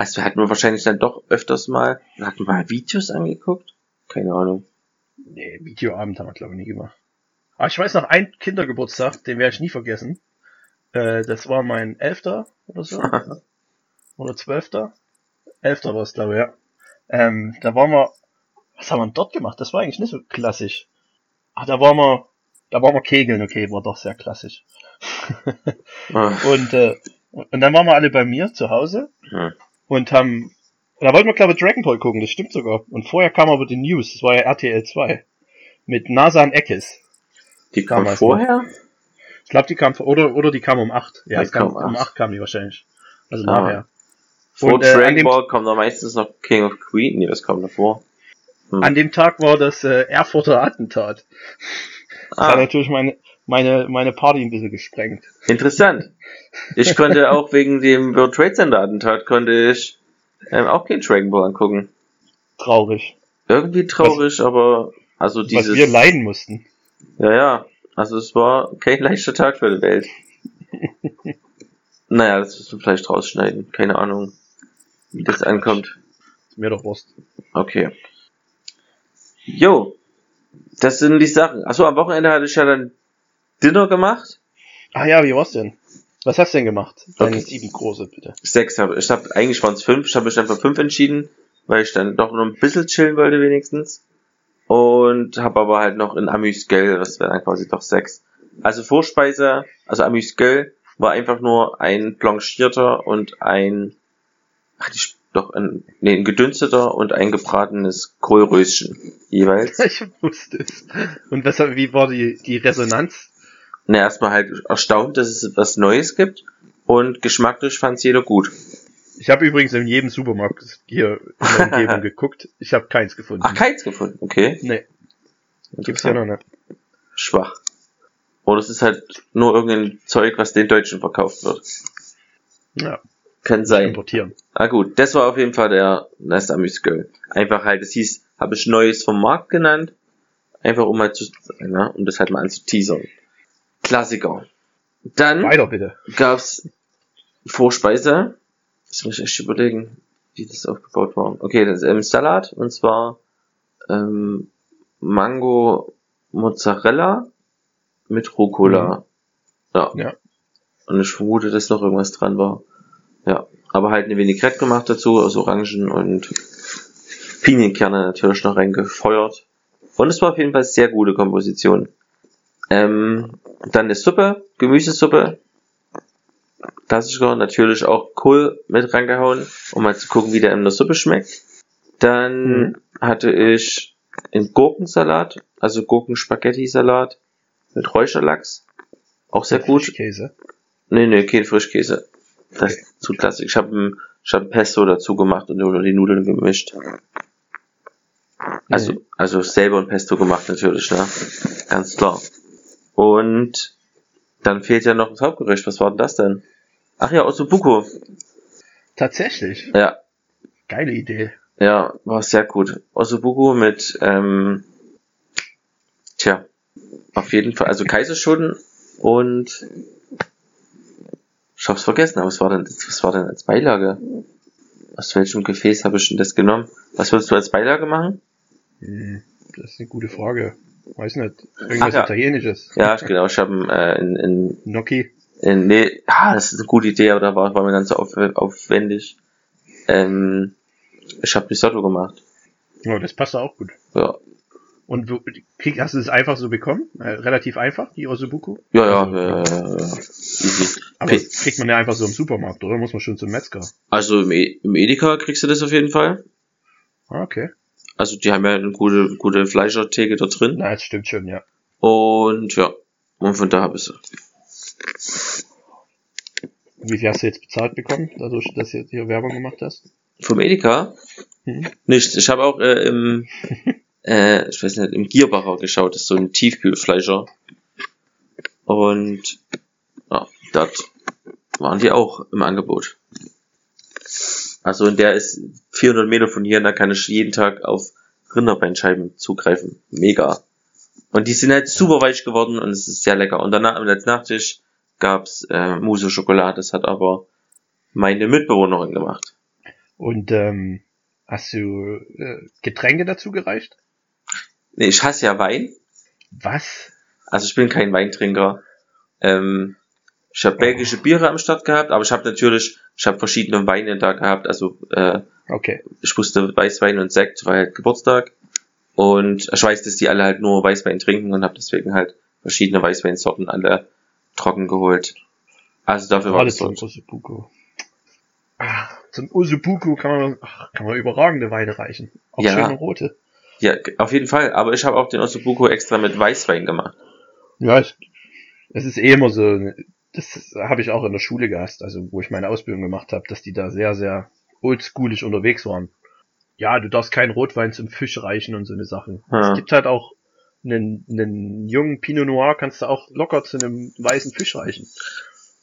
also wir hatten wir wahrscheinlich dann doch öfters mal, wir hatten mal Videos angeguckt? Keine Ahnung. Nee, Videoabend haben wir, glaube ich, nie gemacht. Aber ich weiß noch, ein Kindergeburtstag, den werde ich nie vergessen. Äh, das war mein Elfter oder so. oder Zwölfter. Elfter war es, glaube ich, ja. Ähm, da waren wir Was haben wir dort gemacht? Das war eigentlich nicht so klassisch. Ach, da waren wir, da waren wir kegeln, okay, war doch sehr klassisch. Ah, Und, äh, und dann waren wir alle bei mir zu Hause hm. Und haben, da wollten wir glaube ich Dragon Ball gucken, das stimmt sogar. Und vorher kam aber die News, das war ja RTL 2. Mit Nasan Eckes. Die kam Damals vorher? Ich glaube, die kam, oder, oder die kam um 8. Ja, kam, um um 8. 8 kam die wahrscheinlich. Also Ah. nachher. Vor Und, äh, Dragon Ball kommt da meistens noch King of Queen. Nee, was kommt davor? An dem Tag war das äh, Erfurter Attentat. Das hat Ah, natürlich meine, meine, meine Party ein bisschen gesprengt. interessant. Ich konnte auch wegen dem World Trade Center Attentat konnte ich ähm, auch kein Dragon Ball angucken. Traurig. Irgendwie traurig, aber also Was dieses wir leiden mussten. Ja, ja. Also es war kein leichter Tag für die Welt. naja, das müssen wir vielleicht rausschneiden. Keine Ahnung, wie das ankommt. Ist mir doch Wurst. Okay. Jo. Das sind die Sachen. Achso, am Wochenende hatte ich ja dann Dinner gemacht. Ah ja, wie war's denn? Was hast du denn gemacht? Deine Okay. sieben große, bitte. Sechs habe ich. Hab, eigentlich waren es fünf. Ich habe mich dann für fünf entschieden, weil ich dann doch noch ein bisschen chillen wollte wenigstens. Und habe aber halt noch in Amüsgel, das wäre dann quasi doch sechs. Also Vorspeise, also Amüsgel war einfach nur ein blanchierter und ein, ach, die, doch ein, nee, ein gedünsteter und ein gebratenes Kohlröschen jeweils. Ich wusste es. Und was, wie war die, die Resonanz? Na, erstmal halt erstaunt, dass es was Neues gibt und geschmacklich fand es jeder gut. Ich habe übrigens in jedem Supermarkt hier in der Umgebung geguckt. Ich habe keins gefunden. Ach, keins gefunden, okay. Nee, gibt's ja noch nicht. schwach. Oder es ist halt nur irgendein Zeug, was den Deutschen verkauft wird. Ja, Kann sein. importieren. Ah gut, das war auf jeden Fall der Nest Amüs Girl. Einfach halt, es hieß, habe ich Neues vom Markt genannt. Einfach um mal zu, ne, um das halt mal anzuteasern. Klassiker. Dann Weiter bitte. gab's Vorspeise. Das muss ich echt überlegen, wie das aufgebaut war. Okay, das ist ähm, Salat und zwar ähm, Mango Mozzarella mit Rucola. Ja. Ja. Und ich vermute, dass noch irgendwas dran war. Ja. Aber halt eine Vinaigrette gemacht dazu, aus Orangen und Pinienkerne natürlich noch reingefeuert. Und es war auf jeden Fall sehr gute Komposition. Ähm, dann eine Suppe, Gemüsesuppe. Klassiker, natürlich auch Kohl mit reingehauen, um mal zu gucken, wie der in der Suppe schmeckt. Dann Mhm. hatte ich einen Gurkensalat, also Gurkenspaghetti-Salat mit Räucherlachs. Auch sehr gut. Käse. Nee, nee, kein Frischkäse. Das ist zu klassisch. Ich habe ich hab ein Pesto dazu gemacht und die Nudeln gemischt. Also, Mhm. also selber ein Pesto gemacht natürlich, ne? Ganz klar. Und dann fehlt ja noch das Hauptgericht. Was war denn das denn? Ach ja, Ossobuco. Tatsächlich. Ja, Geile Idee. ja, war sehr gut. Ossobuco mit, ähm, tja, auf jeden Fall, also Kaiserschoten und ich hab's vergessen, aber was war denn, was war denn als Beilage? Aus welchem Gefäß habe ich denn das genommen? Was würdest du als Beilage machen? Hm, das ist eine gute Frage. Weiß nicht. Irgendwas ja. Italienisches. Ja, genau, ich habe äh, in, in, Gnocchi. in, nee, ah, das ist eine gute Idee, aber da war, war mir ganz auf, aufwendig. Ähm, ich habe Risotto gemacht. Ja, das passt auch gut. Ja, Und wo, krieg, hast du es einfach so bekommen? Äh, relativ einfach, die Osobuku? ja, ja, Also, ja, ja, ja. Easy. Aber das kriegt man ja einfach so im Supermarkt, oder? Muss man schon zum Metzger. Also im, e im Edeka kriegst du das auf jeden Fall. Ah, okay. Also die haben ja eine gute, gute Fleischertheke da drin. Na, das stimmt schon, ja. Und ja, und von da habe ich sie. Wie viel hast du jetzt bezahlt bekommen, dadurch, dass du jetzt hier Werbung gemacht hast? Vom Edeka? Mhm. Nichts. Ich habe auch äh, im, äh, ich weiß nicht, im Gierbacher geschaut. Das ist so ein Tiefkühlfleischer. Und ja, dort waren die auch im Angebot. Also und der ist 400 Meter von hier und da kann ich jeden Tag auf Rinderbeinscheiben zugreifen. Mega. Und die sind halt super weich geworden und es ist sehr lecker. Und danach, als Nachtisch gab's äh, Mousse Schokolade. Das hat aber meine Mitbewohnerin gemacht. Und ähm, hast du äh, Getränke dazu gereicht? Nee, ich hasse ja Wein. Was? Also ich bin kein Weintrinker. Ähm, ich habe belgische Biere am Start gehabt, aber ich habe natürlich, ich habe verschiedene Weine da gehabt. Also äh, Okay. ich wusste Weißwein und Sekt, war halt Geburtstag. Und ich weiß, dass die alle halt nur Weißwein trinken und habe deswegen halt verschiedene Weißweinsorten alle trocken geholt. Also dafür war Gerade das zum so. Osubuku. Ah, Zum Osubuku kann man, ach, kann man überragende Weine reichen. Auch Ja. schöne rote. Ja, auf jeden Fall. Aber ich habe auch den Ossobuco extra mit Weißwein gemacht. Ja, es ist eh immer so, das habe ich auch in der Schule gehasst, also wo ich meine Ausbildung gemacht habe, dass die da sehr, sehr oldschoolig unterwegs waren. Ja, du darfst keinen Rotwein zum Fisch reichen und so eine Sachen. Ja. Es gibt halt auch einen, einen jungen Pinot Noir, kannst du auch locker zu einem weißen Fisch reichen.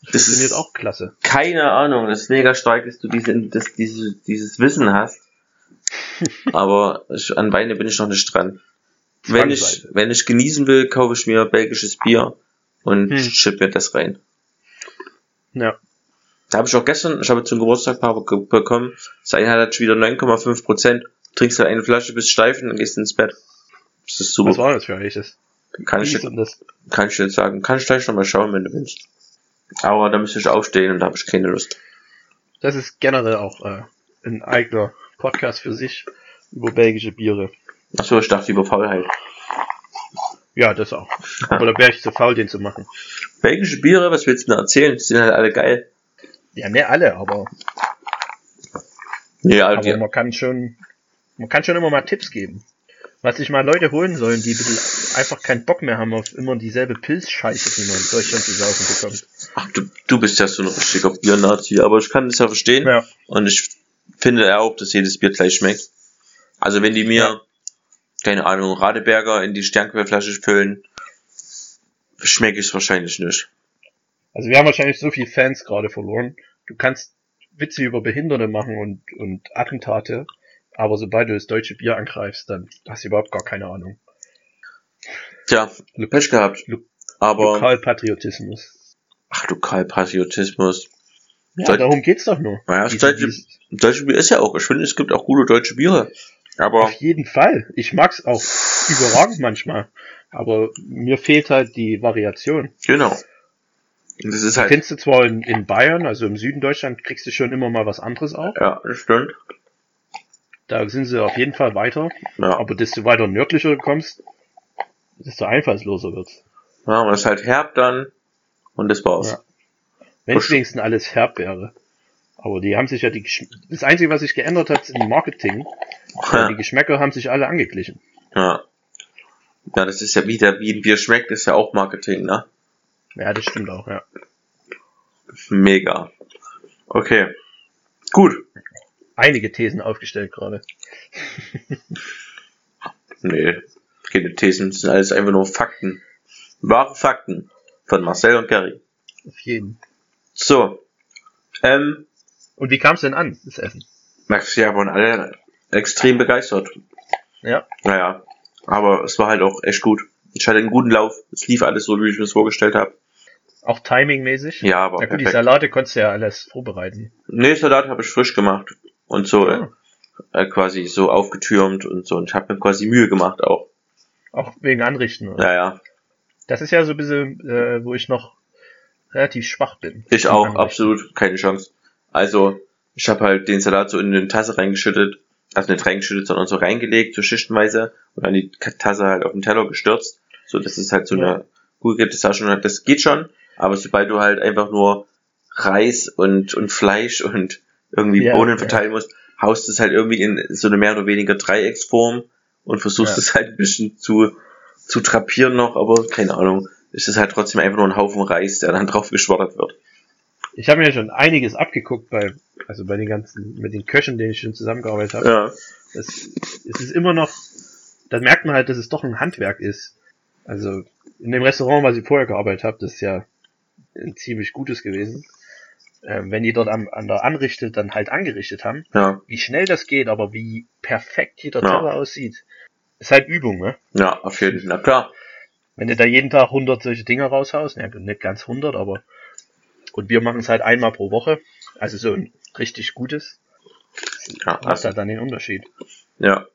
Das Das funktioniert auch klasse. Keine Ahnung, das ist mega stark, dass du diese, das, diese, dieses Wissen hast. Aber ich, an Weine bin ich noch nicht dran. Wenn ich, wenn ich genießen will, kaufe ich mir belgisches Bier und Hm. schipp mir das rein. Ja. Da habe ich auch gestern, ich habe zum Geburtstag paar ge- bekommen, das eine hat wieder 9,5 Prozent, trinkst halt eine Flasche bis steif und dann gehst du ins Bett. Das ist super. Was war das für welches? Kann ich, Wie das? kann ich dir jetzt sagen. Kann ich gleich nochmal schauen, wenn du willst. Aber da müsste ich aufstehen und da habe ich keine Lust. Das ist generell auch äh, ein eigener Podcast für sich über belgische Biere. Achso, ich dachte über Faulheit. Ja, das auch. Aber da wäre ich zu faul, den zu machen. Belgische Biere, was willst du denn erzählen? Die sind halt alle geil. Ja, ne, alle, aber, Nee, aber also die, man kann schon, man kann schon immer mal Tipps geben. Was sich mal Leute holen sollen, die einfach keinen Bock mehr haben auf immer dieselbe Pilzscheiße, die man in Deutschland zu saufen bekommt. ach, du, du bist ja so ein richtiger Bier-Nazi, aber ich kann das ja verstehen. Ja. Und ich finde ja auch, dass jedes Bier gleich schmeckt. Also wenn die mir, Ja. keine Ahnung, Radeberger in die Sternquellflasche füllen, schmecke ich es wahrscheinlich nicht. Also wir haben wahrscheinlich so viele Fans gerade verloren. Du kannst Witze über Behinderte machen und, und Attentate, aber sobald du das deutsche Bier angreifst, dann hast du überhaupt gar keine Ahnung. Tja, Pech gehabt. Lo- Aber, Lokalpatriotismus. ach du Patriotismus. Ja, Deut- darum geht's doch nur. Naja, das deutsche, deutsche Bier ist ja auch, ich finde, es gibt auch gute deutsche Biere. Aber, Auf jeden Fall. Ich mag's auch überragend manchmal. Aber mir fehlt halt die Variation. genau. Und das ist halt, Findest du zwar in, in Bayern, also im Süden Deutschland, kriegst du schon immer mal was anderes auch. ja, das stimmt. Da sind sie auf jeden Fall weiter. Ja, Aber desto weiter nördlicher du kommst, desto einfallsloser wird's. ja und das ist halt herb dann. Und das war's. Ja. Wenn es wenigstens alles herb wäre. Aber die haben sich ja die Gesch Das Einzige, was sich geändert hat, ist im Marketing. Ja. Die Geschmäcker haben sich alle angeglichen. Ja. Ja, das ist ja wie der, wie ein Bier schmeckt, ist ja auch Marketing, ne? Ja, das stimmt auch, ja. Mega. Okay. Gut. Einige Thesen aufgestellt gerade. Nee, keine Thesen, das sind alles einfach nur Fakten. Wahre Fakten. Von Marcel und Gary. Auf jeden. So. Ähm, Und wie kam es denn an, das Essen? Max, ja, waren alle extrem begeistert. Ja. Naja. Aber es war halt auch echt gut. Ich hatte einen guten Lauf. Es lief alles so, wie ich mir es vorgestellt habe. Auch timingmäßig? Ja, aber Na gut, die perfekt. Salate konntest du ja alles vorbereiten. Nee, Salat habe ich frisch gemacht. Und so Ah. äh, quasi so aufgetürmt und so. Und ich habe mir quasi Mühe gemacht auch. Auch wegen Anrichten. Oder? Ja, ja. Das ist ja so ein bisschen, äh, wo ich noch relativ schwach bin. Ich auch, Anrichten. absolut. Keine Chance. Also, ich habe halt den Salat so in eine Tasse reingeschüttet. Also nicht reingeschüttet, sondern so reingelegt, so schichtenweise. Und dann die Tasse halt auf den Teller gestürzt. So, das ist halt so Ja. eine gute das, schon, das geht schon. Aber sobald du halt einfach nur Reis und, und Fleisch und irgendwie Ja, Bohnen ja. verteilen musst, haust es halt irgendwie in so eine mehr oder weniger Dreiecksform und versuchst Ja. es halt ein bisschen zu, zu trapieren noch, aber keine Ahnung. Es ist halt trotzdem einfach nur ein Haufen Reis, der dann drauf geschwoddert wird. Ich habe mir schon einiges abgeguckt bei, also bei den ganzen, mit den Köchen, denen ich schon zusammengearbeitet habe. Ja. Es, es ist immer noch, da merkt man halt, dass es doch ein Handwerk ist. Also in dem Restaurant, was ich vorher gearbeitet habe, das ist ja ein ziemlich gutes gewesen. Ähm, wenn die dort am, an der Anrichte dann halt angerichtet haben, Ja, wie schnell das geht, aber wie perfekt jeder Ja. Teller aussieht, ist halt Übung, ne? ja, auf jeden Fall. Na klar. Wenn du da jeden Tag 100 solche Dinger raushaust, ja, nicht ganz 100, aber und wir machen es halt einmal pro Woche, also so ein richtig gutes, Ja, macht also, halt dann den Unterschied. ja.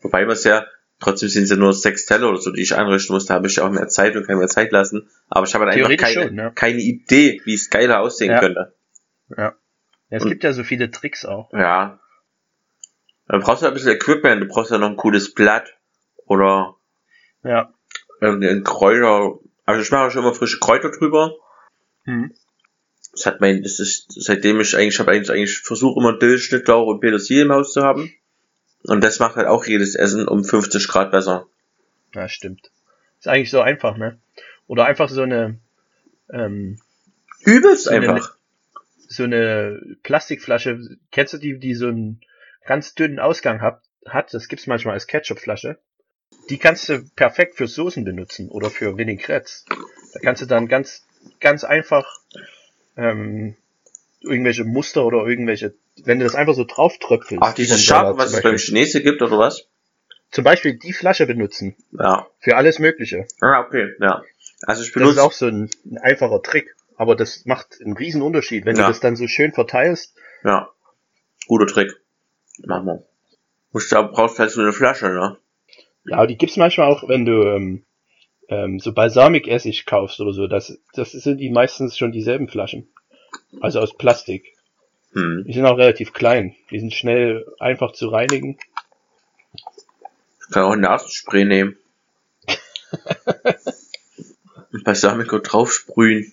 Wobei man es ja, trotzdem sind es ja nur sechs Teller oder so, die ich anrichten muss, da habe ich ja auch mehr Zeit und kann mehr Zeit lassen. Aber ich habe halt einfach keine, schon, ja. keine Idee, wie es geiler aussehen Ja. könnte. Ja. ja es Und- gibt ja so viele Tricks auch. Ja. Dann brauchst du ein bisschen Equipment, du brauchst ja noch ein cooles Blatt Oder Ja. irgendein Kräuter. Also ich mache schon immer frische Kräuter drüber. Hm. Das hat mein, das ist, seitdem ich eigentlich, ich habe eigentlich, eigentlich versucht immer Dill, und Petersilie im Haus zu haben. Und das macht halt auch jedes Essen um 50 Grad besser. Ja, stimmt. Ist eigentlich so einfach, ne? Oder einfach so eine, ähm, Übelst So eine- einfach. so eine Plastikflasche, kennst du die, die so einen ganz dünnen Ausgang hat, hat, das gibt's manchmal als Ketchupflasche. Die kannst du perfekt für Soßen benutzen oder für Vinaigrettes. Da kannst du dann ganz, ganz einfach ähm, irgendwelche Muster oder irgendwelche, wenn du das einfach so drauf tröpfelst. Ach, Schab, Salat was es beim. Chinesen gibt, oder was? Zum Beispiel die Flasche benutzen. Ja. Für alles Mögliche. Ah, okay, ja. Also ich Das ist benutze, auch so ein, ein einfacher Trick. Aber das macht einen riesen Unterschied, wenn Ja. du das dann so schön verteilst. ja. Guter Trick. Machen wir. Musst du, brauchst halt so eine Flasche, ne? Ja, die gibt's manchmal auch, wenn du ähm, ähm, so Balsamikessig kaufst oder so. Das, das sind die meistens schon dieselben Flaschen. Also aus Plastik. Hm. Die sind auch relativ klein. Die sind schnell einfach zu reinigen. Ich kann auch Nasenspray nehmen. Und Balsamico draufsprühen.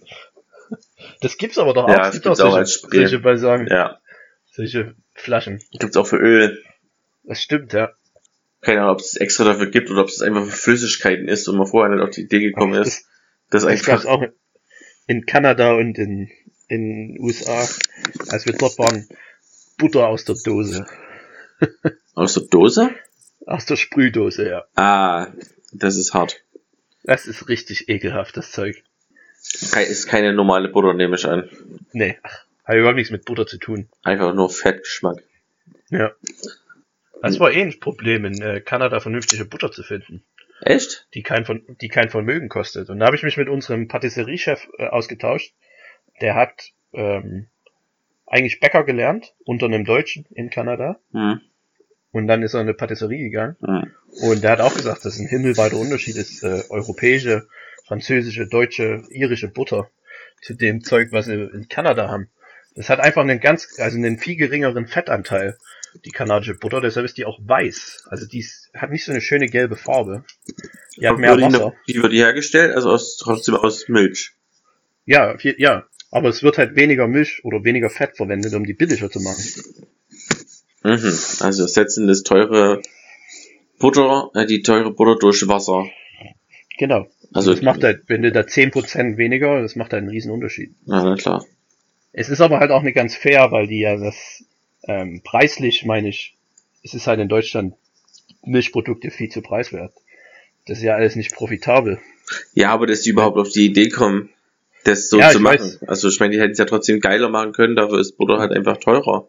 Das gibt's aber doch auch. Ja, es gibt auch auch solche, als Spray. solche Balsamik, Ja. solche Flaschen. Gibt's auch für Öl. Das stimmt, ja. Keine Ahnung, ob es extra dafür gibt oder ob es einfach für Flüssigkeiten ist und man vorher nicht auf die Idee gekommen Ach, ist. Das Das einfach. auch in Kanada und in in USA, als wir dort waren, Butter aus der Dose. Aus der Dose? Aus der Sprühdose, ja. Ah, das ist hart. Das ist richtig ekelhaft, das Zeug. Ist keine normale Butter, nehme ich an. Nee, hat überhaupt nichts mit Butter zu tun. Einfach nur Fettgeschmack. Ja. Das war eh ein Problem, in äh, Kanada vernünftige Butter zu finden, Echt? die kein, Ver die kein Vermögen kostet. Und da habe ich mich mit unserem Patisserie-Chef äh, ausgetauscht. Der hat ähm, eigentlich Bäcker gelernt, unter einem Deutschen in Kanada. Hm. Und dann ist er in eine Patisserie gegangen. Hm. Und der hat auch gesagt, dass ein himmelweiter Unterschied ist, äh, europäische, französische, deutsche, irische Butter zu dem Zeug, was sie in Kanada haben. Das hat einfach einen ganz, also einen viel geringeren Fettanteil, die kanadische Butter, deshalb ist die auch weiß. Also die ist, hat nicht so eine schöne gelbe Farbe. Die hat mehr die, Wasser. wie wird die hergestellt? Also aus, trotzdem aus Milch. Ja, viel, ja. Aber es wird halt weniger Milch oder weniger Fett verwendet, um die billiger zu machen. Mhm. Also ersetzen das teure Butter, äh, die teure Butter durch Wasser. Genau. Also, das macht halt, wenn du da 10% weniger, das macht halt einen riesen Unterschied. ja, na klar. Es ist aber halt auch nicht ganz fair, weil die ja das ähm, preislich, meine ich, es ist halt in Deutschland Milchprodukte viel zu preiswert. Das ist ja alles nicht profitabel. Ja, aber dass die überhaupt auf die Idee kommen, das so Ja, zu machen. weiß. Also ich meine, die hätten es ja trotzdem geiler machen können, dafür ist Butter halt einfach teurer.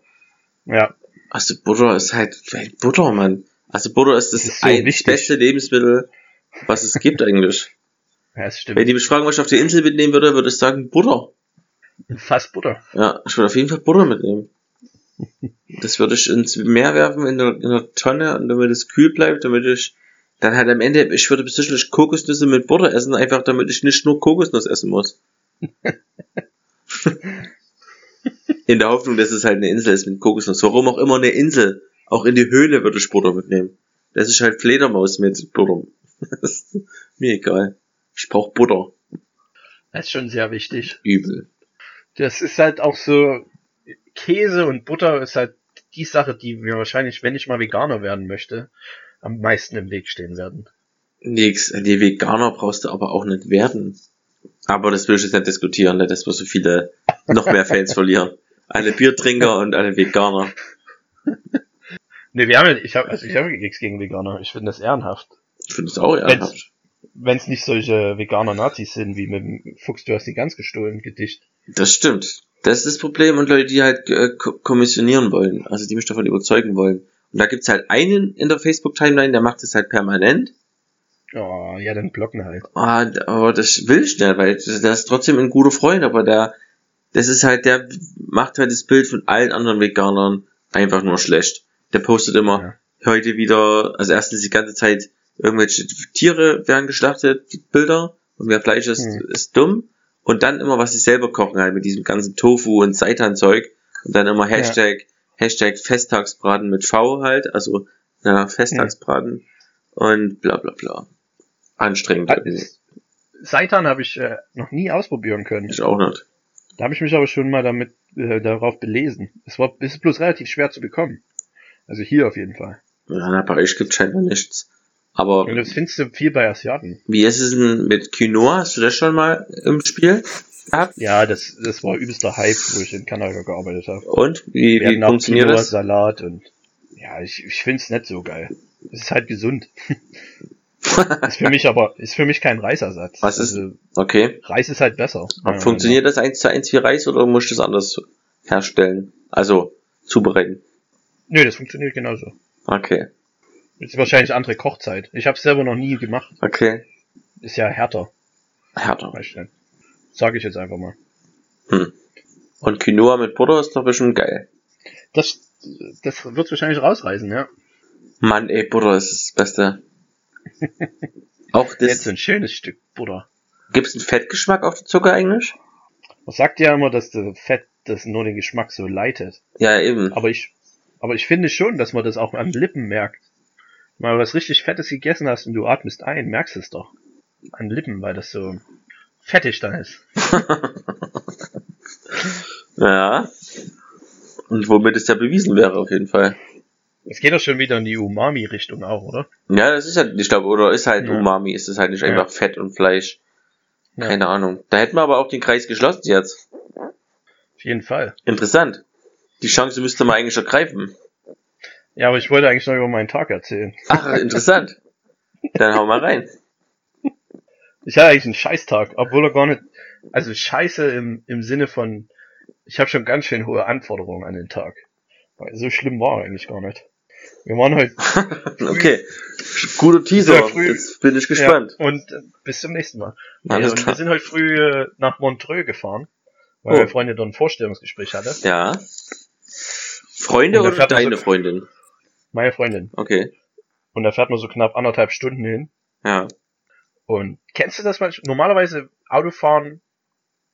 Ja, Also Butter ist halt, Butter, Mann. Also Butter ist das, ist so ein, beste Lebensmittel, was es gibt eigentlich. ja das Wenn stimmt. die mich fragen, was ich auf die Insel mitnehmen würde, würde ich sagen Butter. Fast Butter. Ja, ich würde auf jeden Fall Butter mitnehmen. Das würde ich ins Meer werfen, in der, in der Tonne, und damit es kühl bleibt, damit ich dann halt am Ende, ich würde bestimmt Kokosnüsse mit Butter essen, einfach damit ich nicht nur Kokosnuss essen muss. in der Hoffnung, dass es halt eine Insel ist mit Kokosnuss. Warum auch immer eine Insel. Auch in die Höhle würde ich Butter mitnehmen. Das ist halt Fledermaus mit Butter. Mir egal. Ich brauch Butter. Das ist schon sehr wichtig. Übel. Das ist halt auch so, Käse und Butter ist halt die Sache, die mir wahrscheinlich, wenn ich mal Veganer werden möchte, am meisten im Weg stehen werden. Nix, die Veganer brauchst du aber auch nicht werden. Aber das will ich jetzt nicht diskutieren, nicht, dass wir so viele noch mehr Fans verlieren. Alle Biertrinker und alle Veganer. Ne, wir haben ja, ich habe also ich habe nichts gegen Veganer. Ich finde das ehrenhaft. Ich finde es auch ehrenhaft. Wenn es nicht solche veganer Nazis sind, wie mit dem Fuchs, du hast die Gans gestohlen, Gedicht. Das stimmt. Das ist das Problem und Leute, die halt äh, ko- kommissionieren wollen, also die mich davon überzeugen wollen. Und da gibt's halt einen in der Facebook-Timeline, der macht das halt permanent. Oh, ja, dann blocken halt. Ah, aber das will ich nicht, weil das, das ist trotzdem ein guter Freund, aber der, das ist halt, der macht halt das Bild von allen anderen Veganern einfach nur schlecht. Der postet immer heute wieder, also erstens die ganze Zeit irgendwelche Tiere werden geschlachtet, Bilder, und mehr Fleisch ist, Hm. ist dumm. Und dann immer, was sie selber kochen halt mit diesem ganzen Tofu und Seitan-Zeug. Und dann immer Hashtag, Hashtag Festtagsbraten mit V halt, also, ja, Festtagsbraten. und bla bla bla. Anstrengend. Seitan habe ich äh, noch nie ausprobieren können. Ich auch nicht. Da habe ich mich aber schon mal damit äh, darauf belesen. Es war ist bloß relativ schwer zu bekommen. Also hier auf jeden Fall. Ja, in Paris gibt scheinbar nichts. Aber Und das findest du viel bei Asiaten. wie ist es denn mit Quinoa? Hast du das schon mal im Spiel gehabt? Ja, das, das war übelster Hype, wo ich in Kanada gearbeitet habe. Und wie, wie funktioniert Quinoa, das? Salat und ja, ich, ich finde es nicht so geil. Es ist halt gesund. ist für mich aber, ist für mich kein Reisersatz. Was ist- Also, Okay. Reis ist halt besser. Aber funktioniert das eins zu eins wie Reis oder musst du es anders herstellen? Also zubereiten. Nö, das funktioniert genauso. Okay. Ist wahrscheinlich andere Kochzeit. Ich habe es selber noch nie gemacht. Okay. Ist ja härter, Härter. Sage ich jetzt einfach mal. Hm. Und Quinoa mit Butter ist doch bestimmt geil. Das, das wird wahrscheinlich rausreißen, ja. Mann, ey, Butter ist das Beste. Auch Jetzt das, so ein schönes Stück Butter. gibt's einen Fettgeschmack auf den Zucker eigentlich? Man sagt ja immer, dass das Fett das nur den Geschmack so leitet. Ja, eben. Aber ich, aber ich finde schon, dass man das auch an Lippen merkt. Du was richtig Fettes gegessen hast und du atmest ein, merkst du es doch. An Lippen, weil das so fettig dann ist. Ja. Und womit es ja bewiesen wäre, auf jeden Fall. Es geht doch schon wieder in die Umami-Richtung auch, oder? Ja, das ist halt, ich glaube, oder ist halt Ja. Umami, ist es halt nicht Ja. einfach Fett und Fleisch. Ja. Keine Ahnung. Da hätten wir aber auch den Kreis geschlossen jetzt. Auf jeden Fall. Interessant. Die Chance müsste man eigentlich ergreifen. Ja, aber ich wollte eigentlich noch über meinen Tag erzählen. Ach, interessant. Dann hau mal rein. Ich hatte eigentlich einen Scheißtag, obwohl er gar nicht, also Scheiße im, im Sinne von, ich habe schon ganz schön hohe Anforderungen an den Tag. Weil so schlimm war er eigentlich gar nicht. Wir waren heute Okay. Guter Teaser. Früh- Jetzt bin ich gespannt. Ja, und äh, bis zum nächsten Mal. Alles und klar. wir sind heute früh äh, nach Montreux gefahren, weil Oh. meine Freundin dort ein Vorstellungsgespräch hatte. Ja. Freunde oder deine Freundin? Meine Freundin. Okay. Und da fährt man so knapp anderthalb Stunden hin. Ja. Und kennst du das manchmal? Normalerweise Autofahren,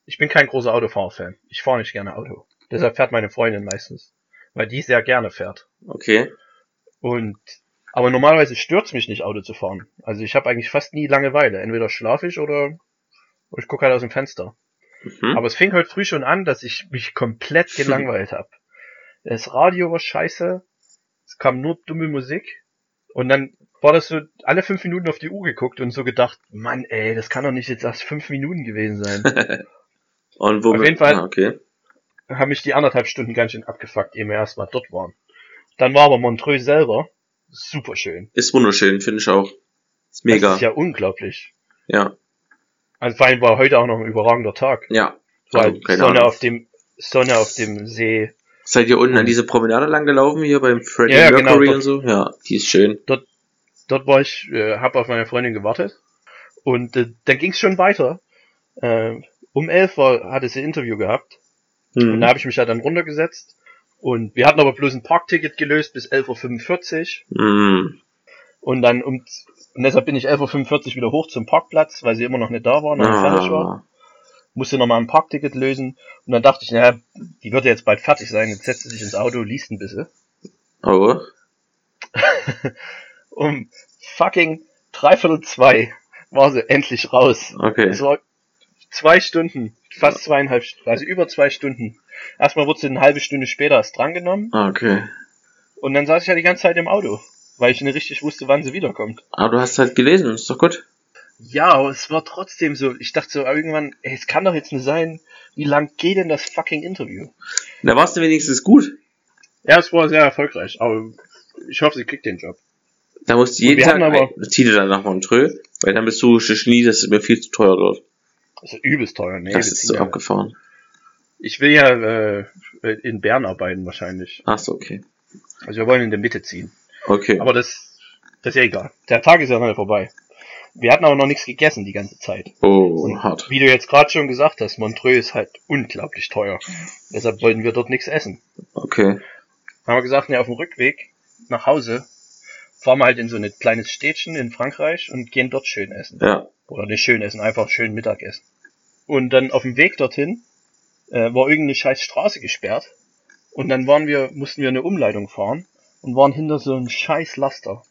ich bin kein großer Autofahr-Fan. Ich fahre nicht gerne Auto. Deshalb fährt meine Freundin meistens. Weil die sehr gerne fährt. Okay. Und aber normalerweise stört's mich nicht, Auto zu fahren. Also ich habe eigentlich fast nie Langeweile. Entweder schlafe ich oder oder ich gucke halt aus dem Fenster. Mhm. Aber es fing heute früh schon an, dass ich mich komplett gelangweilt habe. Das Radio war scheiße, es kam nur dumme Musik und dann war das so alle fünf Minuten auf die Uhr geguckt und so gedacht, Mann, ey, das kann doch nicht jetzt erst fünf Minuten gewesen sein. Und womit? Auf jeden Fall- Ah, okay. haben mich die anderthalb Stunden ganz schön abgefuckt, ehe wir erstmal dort waren. Dann war aber Montreux selber super schön. Ist wunderschön, finde ich auch. Ist Das mega. ist ja unglaublich. ja. Also vor allem war heute auch noch ein überragender Tag. Ja. Weil Also, Sonne Ahnung. auf dem Sonne auf dem See. Seid ihr unten an diese Promenade lang gelaufen, hier beim Freddie Ja, genau, Mercury dort. und so? Ja, die ist schön. Dort war ich, äh, habe auf meine Freundin gewartet. Und äh, dann ging es schon weiter. Äh, um elf war, hatte sie ein Interview gehabt. Und Hm. da habe ich mich ja dann runtergesetzt. Und wir hatten aber bloß ein Parkticket gelöst bis 11.45 Uhr. Hm. Und dann um, und deshalb bin ich 11.45 Uhr wieder hoch zum Parkplatz, weil sie immer noch nicht da war, noch nicht fertig war. Musste nochmal ein Parkticket lösen. Und dann dachte ich, naja, die wird ja jetzt bald fertig sein. Jetzt setzt sie sich ins Auto, liest ein bisschen. Oh. Um fucking dreiviertel zwei war sie endlich raus. Okay. Es war zwei Stunden, fast zweieinhalb, also über zwei Stunden. Erstmal wurde sie eine halbe Stunde später erst drangenommen Ah, Okay. und dann saß ich ja die ganze Zeit im Auto, weil ich nicht richtig wusste, wann sie wiederkommt. Aber du hast halt gelesen, ist doch gut. Ja, aber es war trotzdem so, ich dachte so irgendwann, ey, es kann doch jetzt nicht sein, wie lang geht denn das fucking Interview? Da warst du wenigstens gut. Ja, es war sehr erfolgreich, aber ich hoffe, sie kriegt den Job. Da musst du jeden Tag, aber- zieh dir dann nach Montreux, weil dann bist du nie, das ist mir viel zu teuer dort. Das ist übelst teuer, nee. das ist so ja- abgefahren. Ich will ja äh, in Bern arbeiten wahrscheinlich. Ach so, okay. Also wir wollen in der Mitte ziehen. Okay. Aber das, das ist ja egal. Der Tag ist ja noch nicht vorbei. Wir hatten aber noch nichts gegessen die ganze Zeit. oh, Und hart. wie du jetzt gerade schon gesagt hast, Montreux ist halt unglaublich teuer. Deshalb wollten wir dort nichts essen. Okay. Haben wir gesagt, ne, auf dem Rückweg nach Hause fahren wir halt in so ein kleines Städtchen in Frankreich und gehen dort schön essen. Ja. Oder nicht schön essen, einfach schön Mittagessen. Und dann auf dem Weg dorthin äh, war irgendeine scheiß Straße gesperrt. Und dann waren wir, mussten wir eine Umleitung fahren und waren hinter so einem scheiß Laster.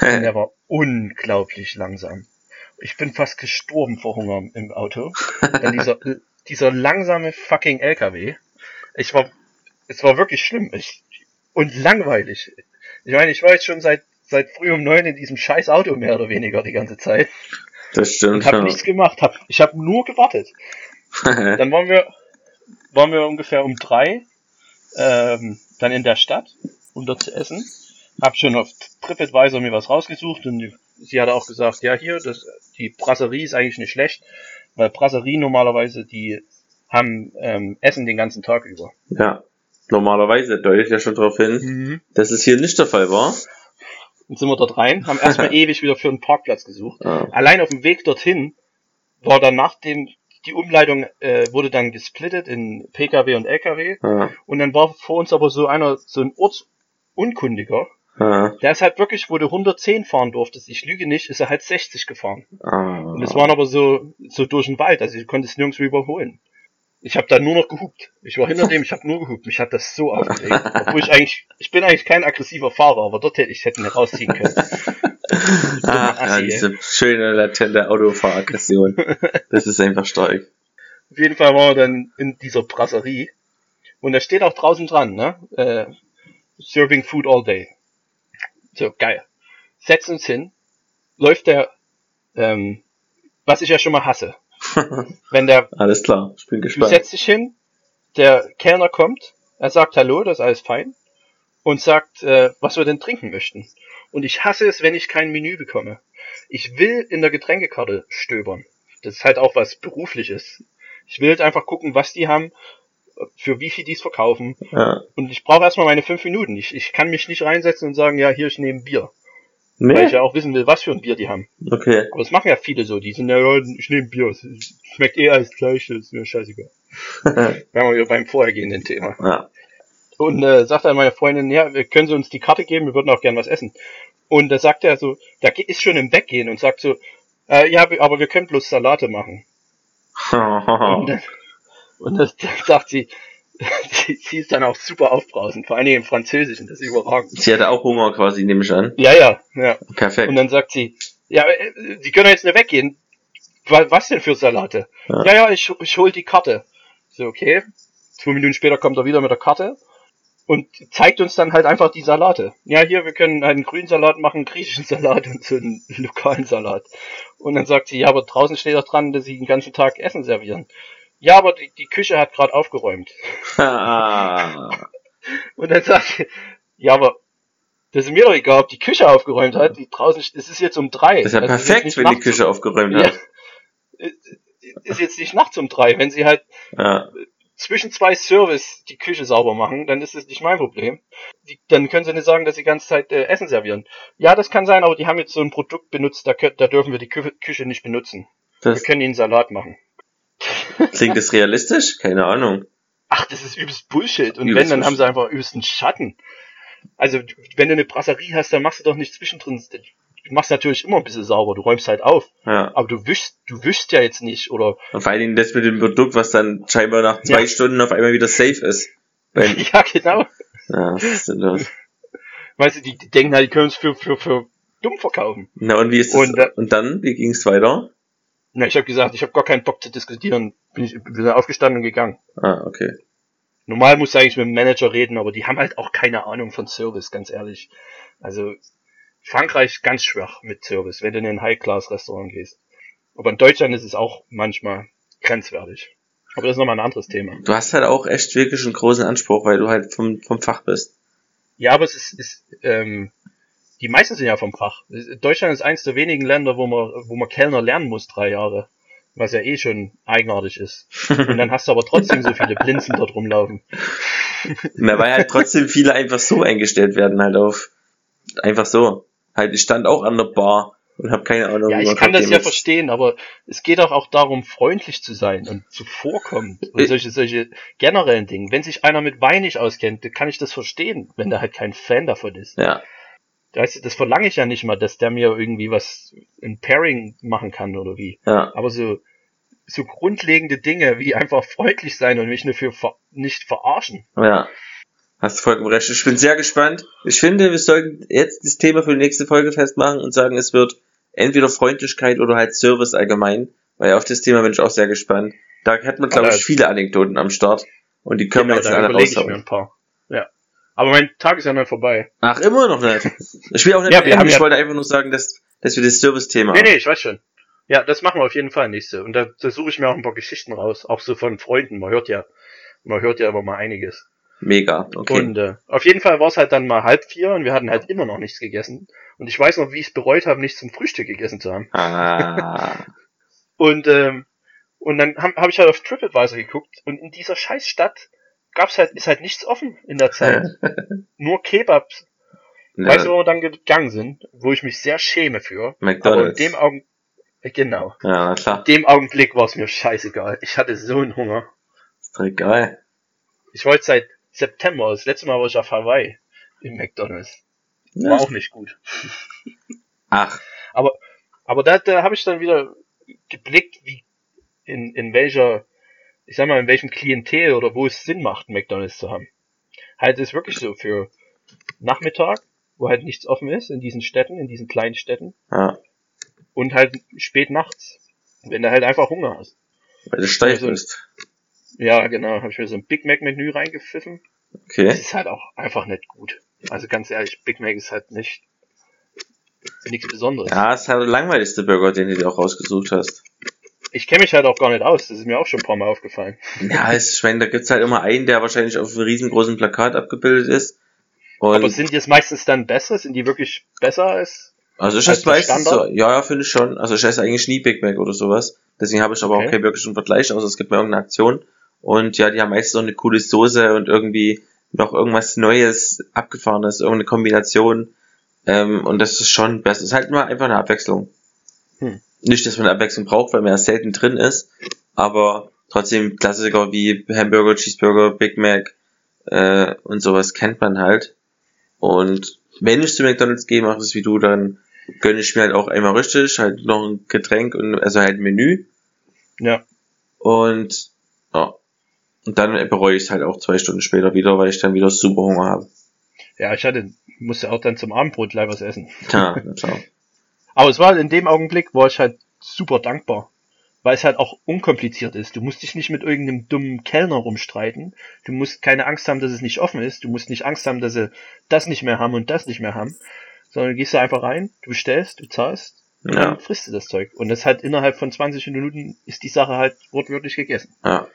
Und der war unglaublich langsam. Ich bin fast gestorben vor Hunger im Auto. Denn dieser, dieser langsame fucking LKW. Ich war, es war wirklich schlimm. Ich, und langweilig. Ich meine, ich war jetzt schon seit, seit früh um neun in diesem scheiß Auto mehr oder weniger die ganze Zeit. Das stimmt. Und habe nichts gemacht. Hab, ich habe nur gewartet. Dann waren wir, waren wir ungefähr um drei ähm, dann in der Stadt, um dort zu essen. Hab schon auf TripAdvisor mir was rausgesucht und die- sie hat auch gesagt, ja hier, das, die Brasserie ist eigentlich nicht schlecht, weil Brasserie normalerweise, die haben ähm, Essen den ganzen Tag über. ja. Normalerweise deutet ja schon darauf hin, dass es hier nicht der Fall war. Dann sind wir dort rein, haben erstmal ewig wieder für einen Parkplatz gesucht. Ja. Allein auf dem Weg dorthin war dann nach dem, die Umleitung äh, wurde dann gesplittet in PKW und LKW Ja. und dann war vor uns aber so einer, so ein Ortsunkundiger, Ja. der ist halt wirklich, wo du 110 fahren durftest, ich lüge nicht, ist er halt 60 gefahren. Ah. Und es waren aber so, so durch den Wald, also du konntest nirgendwo überholen. Ich habe da nur noch gehupt. Ich war hinter dem, ich habe nur gehupt. Mich hat das so aufgeregt. Obwohl ich eigentlich, ich bin eigentlich kein aggressiver Fahrer, aber dort hätte ich hätte ihn rausziehen können. Ja, Assi, ey. diese schöne latente Autofahraggression. Das ist einfach stark. Auf jeden Fall waren wir dann in dieser Brasserie. Und da steht auch draußen dran, ne? Äh, serving food all day. So, geil. Setzen uns hin. Läuft der, ähm, was ich ja schon mal hasse. Wenn der, Alles klar, ich bin du gespannt. setzt dich hin, der Kellner kommt, er sagt Hallo, das ist alles fein. Und sagt, äh, was wir denn trinken möchten. Und ich hasse es, wenn ich kein Menü bekomme. Ich will in der Getränkekarte stöbern. Das ist halt auch was Berufliches. Ich will jetzt einfach gucken, was die haben, für wie viel die es verkaufen. Ja. Und ich brauche erstmal meine fünf Minuten. Ich, ich kann mich nicht reinsetzen und sagen, ja, hier, ich nehme Bier. Weil ich Nee? ja auch wissen will, was für ein Bier die haben. Okay. Aber das machen ja viele so. Die sind ja, ich nehme Bier. Es schmeckt eher als Fleisch, das ist mir scheißegal. Wären wir wieder beim vorhergehenden Thema. ja. Und äh, sagt dann meine Freundin, ja, können Sie uns die Karte geben, wir würden auch gern was essen. Und da sagt er so, der ist schon im Weggehen und sagt so, äh, ja, aber wir können bloß Salate machen. Und, dann- und das, sagt sie, sie, sie ist dann auch super aufbrausend, vor allen Dingen im Französischen, das ist überragend. Sie hatte auch Hunger quasi, nehme ich an. Ja, ja, ja. Perfekt. Und dann sagt sie, ja, äh, Sie können jetzt nicht weggehen. Wa- Was denn für Salate? Ja. Ja, ja, ich, ich hol die Karte. So, okay. Zwei Minuten später kommt er wieder mit der Karte und zeigt uns dann halt einfach die Salate. Ja, hier, wir können einen grünen Salat machen, einen griechischen Salat und so einen lokalen Salat. Und dann sagt sie, ja, aber draußen steht doch dran, dass sie den ganzen Tag Essen servieren. Ja, aber die, die Küche hat gerade aufgeräumt. ah. Und dann sagt sie, ja, aber das ist mir doch egal, ob die Küche aufgeräumt hat. Die draußen, es ist jetzt um drei. Das ist ja Also ist perfekt, nicht wenn die Küche aufgeräumt Ja. hat. Ist jetzt nicht nachts um drei. Wenn sie halt Ja. zwischen zwei Service die Küche sauber machen, dann ist es nicht mein Problem. Die, dann können sie nicht sagen, dass sie die ganze Zeit äh, Essen servieren. Ja, das kann sein, aber die haben jetzt so ein Produkt benutzt, da, da dürfen wir die Kü Küche nicht benutzen. Wir Das, können ihnen Salat machen. Klingt das realistisch? Keine Ahnung. Ach, das ist übelst Bullshit. Und Übelst wenn, dann Bullshit. haben sie einfach übelsten Schatten. Also, wenn du eine Brasserie hast, dann machst du doch nicht zwischendrin. Du machst natürlich immer ein bisschen sauber, du räumst halt auf. Ja. Aber du wischst, du wischst ja jetzt nicht, oder, Und vor allen Dingen das mit dem Produkt, was dann scheinbar nach zwei Ja. Stunden auf einmal wieder safe ist. Weil, ja, genau. ja, was ist denn los? Weißt du, die, die denken halt, die können es für, für, für dumm verkaufen. Na, und wie ist das? Und, äh, und dann, wie ging's weiter? Na, ich habe gesagt, ich habe gar keinen Bock zu diskutieren. Bin ich bin aufgestanden und gegangen. Ah, okay. Normal musst du eigentlich mit dem Manager reden, aber die haben halt auch keine Ahnung von Service, ganz ehrlich. Also Frankreich ganz schwach mit Service, wenn du in ein High-Class-Restaurant gehst. Aber in Deutschland ist es auch manchmal grenzwertig. Aber das ist nochmal ein anderes Thema. Du hast halt auch echt wirklich einen großen Anspruch, weil du halt vom, vom Fach bist. Ja, aber es ist, ist ähm, die meisten sind ja vom Fach. Deutschland ist eins der wenigen Länder, wo man, wo man Kellner lernen muss, drei Jahre. Was ja eh schon eigenartig ist. Und dann hast du aber trotzdem so viele Blinzen dort rumlaufen. Na, weil halt trotzdem viele einfach so eingestellt werden, halt auf, einfach so. Halt, ich stand auch an der Bar und habe keine Ahnung, Ja, ich kann das ja Cocktails- verstehen, aber es geht auch, auch darum, freundlich zu sein und zuvorkommen und Ich- solche, solche generellen Dinge. Wenn sich einer mit Wein nicht auskennt, kann ich das verstehen, wenn der halt kein Fan davon ist. Ja, Weißt das verlange ich ja nicht mal, dass der mir irgendwie was in Pairing machen kann oder wie. ja, Aber so, so grundlegende Dinge wie einfach freundlich sein und mich nur für ver nicht verarschen. ja. Hast vollkommen recht. Ich bin sehr gespannt. Ich finde, wir sollten jetzt das Thema für die nächste Folge festmachen und sagen, es wird entweder Freundlichkeit oder halt Service allgemein. Weil auf das Thema bin ich auch sehr gespannt. Da hat man, glaube ich, viele Anekdoten am Start. Und die können Genau, wir jetzt alle überlege ich mir raushauen. ein paar. Ja. Aber mein Tag ist ja noch vorbei. Ach, immer noch nicht. Ich will auch nicht Ja, wir haben ich ja- wollte einfach nur sagen, dass, dass wir das Service-Thema Nee, nee, ich weiß schon. Ja, das machen wir auf jeden Fall nächste. Und da, da suche ich mir auch ein paar Geschichten raus. Auch so von Freunden. Man hört ja, man hört ja immer mal einiges. Mega. Okay. Und äh, auf jeden Fall war es halt dann mal halb vier und wir hatten halt immer noch nichts gegessen. Und ich weiß noch, wie ich es bereut habe, nichts zum Frühstück gegessen zu haben. ah. Und, ähm, und dann habe hab ich halt auf TripAdvisor geguckt und in dieser scheiß Stadt gab's halt, ist halt nichts offen in der Zeit. Nur Kebabs. Weißt du, ja, wo wir dann gegangen sind? Wo ich mich sehr schäme für. Aber in McDonalds. dem Augen, äh, genau. ja, klar. In dem Augenblick war es mir scheißegal. Ich hatte so einen Hunger. Ist doch egal. Ich wollte seit September, das letzte Mal war ich auf Hawaii im McDonalds. War auch nicht gut. Ach, Aber da, da habe ich dann wieder geblickt, wie in, in welcher, ich sag mal, in welchem Klientel oder wo es Sinn macht, McDonalds zu haben. Halt ist wirklich so für Nachmittag, wo halt nichts offen ist, in diesen Städten, in diesen kleinen Städten, ja. und halt spät nachts, wenn du halt einfach Hunger hast. Weil du steif Also- bist. Ja, genau, habe ich mir so ein Big Mac Menü reingepfiffen. Das Okay. ist halt auch einfach nicht gut. Also ganz ehrlich, Big Mac ist halt nicht nichts Besonderes. Ja, ist halt der langweiligste Burger, den du dir auch rausgesucht hast. Ich kenne mich halt auch gar nicht aus, das ist mir auch schon ein paar Mal aufgefallen. Ja, es, ich meine, da gibt's halt immer einen, der wahrscheinlich auf einem riesengroßen Plakat abgebildet ist. Und Aber sind die jetzt meistens dann besser? Sind die wirklich besser als? also ich esse meistens so, ja, ja, finde ich schon. Also ich esse eigentlich nie Big Mac oder sowas. Deswegen habe ich aber Okay. auch keinen wirklichen Vergleich, außer es gibt mir irgendeine Aktion. Und ja, die haben meistens so eine coole Soße und irgendwie noch irgendwas Neues, Abgefahrenes, irgendeine Kombination. Ähm, und das ist schon besser. Es ist halt nur einfach eine Abwechslung. Hm. Nicht, dass man Abwechslung braucht, weil man ja selten drin ist, aber trotzdem Klassiker wie Hamburger, Cheeseburger, Big Mac äh, und sowas kennt man halt. Und wenn ich zu McDonalds gehe, mache ich es wie du, dann gönne ich mir halt auch einmal richtig, halt noch ein Getränk und also halt ein Menü Ja. und ja. Und dann bereue ich es halt auch zwei Stunden später wieder, weil ich dann wieder super Hunger habe. Ja, ich hatte, musste auch dann zum Abendbrot gleich was essen. Ja, klar. Aber es war in dem Augenblick, war ich halt super dankbar. Weil es halt auch unkompliziert ist. Du musst dich nicht mit irgendeinem dummen Kellner rumstreiten. Du musst keine Angst haben, dass es nicht offen ist. Du musst nicht Angst haben, dass sie das nicht mehr haben und das nicht mehr haben. Sondern du gehst da einfach rein, du bestellst, du zahlst und Ja. dann frisst du das Zeug. Und das halt innerhalb von 20 Minuten ist die Sache halt wortwörtlich gegessen. Ja.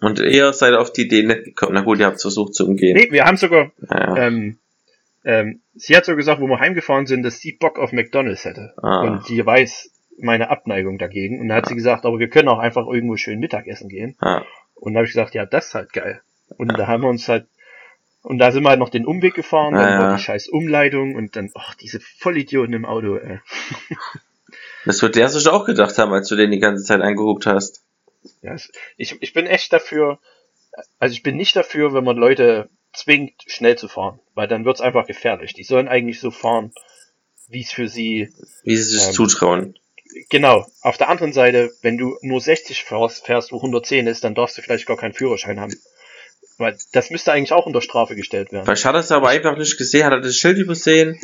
Und ihr seid auf die Idee nicht gekommen. Na gut, ihr habt es versucht zu umgehen. Nee, wir haben sogar Ja, ja. ähm, ähm, sie hat so gesagt, wo wir heimgefahren sind, dass sie Bock auf McDonalds hätte. Ah. Und sie weiß meine Abneigung dagegen. Und dann hat sie gesagt, aber wir können auch einfach irgendwo schön Mittagessen gehen. ja. Und dann habe ich gesagt, ja, das ist halt geil. Und da haben wir uns halt, und da sind wir halt noch den Umweg gefahren, dann war die scheiß Umleitung und dann, ach, diese Vollidioten im Auto, ey. Das wird der sich auch gedacht haben, als du den die ganze Zeit angehubt hast. Ja, ich, ich bin echt dafür, also ich bin nicht dafür, wenn man Leute zwingt, schnell zu fahren, weil dann wird's einfach gefährlich. Die sollen eigentlich so fahren, wie es für sie Wie sie sich Ähm. zutrauen. Genau. Auf der anderen Seite, wenn du nur 60 fährst, fährst, wo 110 ist, dann darfst du vielleicht gar keinen Führerschein haben. Weil das müsste eigentlich auch unter Strafe gestellt werden. Vielleicht hat er es aber einfach nicht gesehen, hat er das Schild übersehen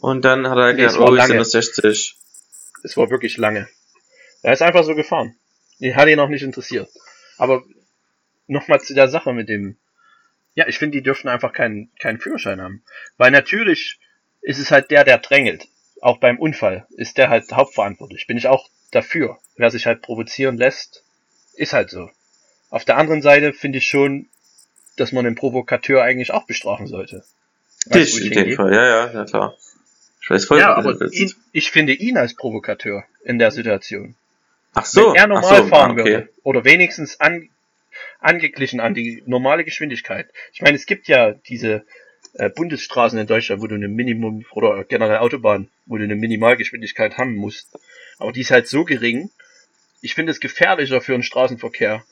und dann hat er gedacht, oh, ich lange. nur 60. Es war wirklich lange. Er ist einfach so gefahren. Hat ihn auch nicht interessiert. Aber nochmal zu der Sache mit dem. Ja, ich finde, die dürfen einfach keinen, keinen Führerschein haben. Weil natürlich ist es halt der, der drängelt. Auch beim Unfall ist der halt hauptverantwortlich. Bin ich auch dafür. Wer sich halt provozieren lässt, ist halt so. Auf der anderen Seite finde ich schon, dass man den Provokateur eigentlich auch bestrafen sollte. Weißt in dem? Fall, ja, ja, na klar. Ich weiß voll, Ja, aber ihn, ich finde ihn als Provokateur in der Situation. Ach so, Wenn er normal so, fahren ah, okay. würde. Oder wenigstens an, angeglichen an die normale Geschwindigkeit. Ich meine, es gibt ja diese äh, Bundesstraßen in Deutschland, wo du eine Minimum oder generell Autobahn, wo du eine Minimalgeschwindigkeit haben musst. Aber die ist halt so gering. Ich finde es gefährlicher für den Straßenverkehr,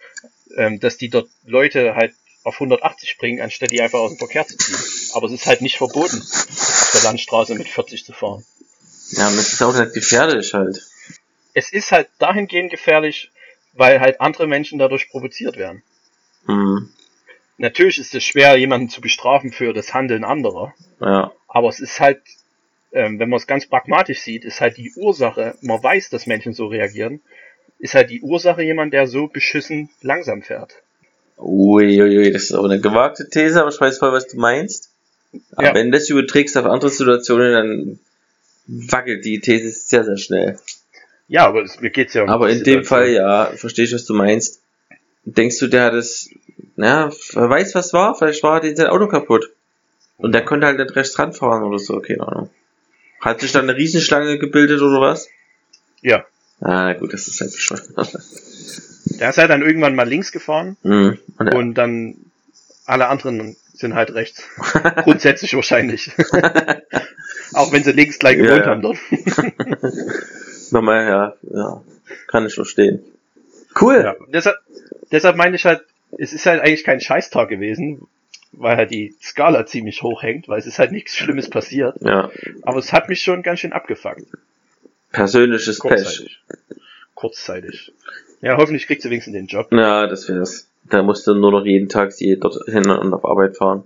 ähm, dass die dort Leute halt auf 180 bringen, anstatt die einfach aus dem Verkehr zu ziehen. Aber es ist halt nicht verboten, auf der Landstraße mit 40 zu fahren. Ja, und das ist auch nicht gefährlich halt. Es ist halt dahingehend gefährlich, weil halt andere Menschen dadurch provoziert werden. Hm. natürlich ist es schwer, jemanden zu bestrafen für das Handeln anderer. Ja. Aber es ist halt, ähm, wenn man es ganz pragmatisch sieht, ist halt die Ursache, man weiß, dass Menschen so reagieren, ist halt die Ursache jemand, der so beschissen langsam fährt. Uiuiui, das ist auch eine gewagte These, aber ich weiß voll, was du meinst. Aber Ja. wenn du das überträgst auf andere Situationen, dann wackelt die These sehr, sehr schnell. Ja, aber es, mir geht's ja um Aber in dem. Fall, ja, verstehe ich, was du meinst. Denkst du, der hat es, ja, wer weiß, was war? Vielleicht war halt sein Auto kaputt. Und der konnte halt nicht rechts ranfahren oder so, keine Ahnung. Hat sich dann eine Riesenschlange gebildet oder was? Ja. Ah, na gut, das ist halt bescheuert. Der ist halt dann irgendwann mal links gefahren Hm. Und und dann alle anderen sind halt rechts. Grundsätzlich wahrscheinlich. Auch wenn sie links gleich Ja, gewohnt ja. haben dort. nochmal, ja, ja, kann ich verstehen. Cool. Ja. Deshalb, deshalb meine ich halt, es ist halt eigentlich kein Scheißtag gewesen, weil halt die Skala ziemlich hoch hängt, weil es ist halt nichts Schlimmes passiert. Ja, Aber es hat mich schon ganz schön abgefuckt. persönliches Pech. Kurzzeitig. Kurzzeitig. Ja, hoffentlich kriegt sie wenigstens den Job. Ja, das wär's. Da musst du nur noch jeden Tag sie dort hin und auf Arbeit fahren.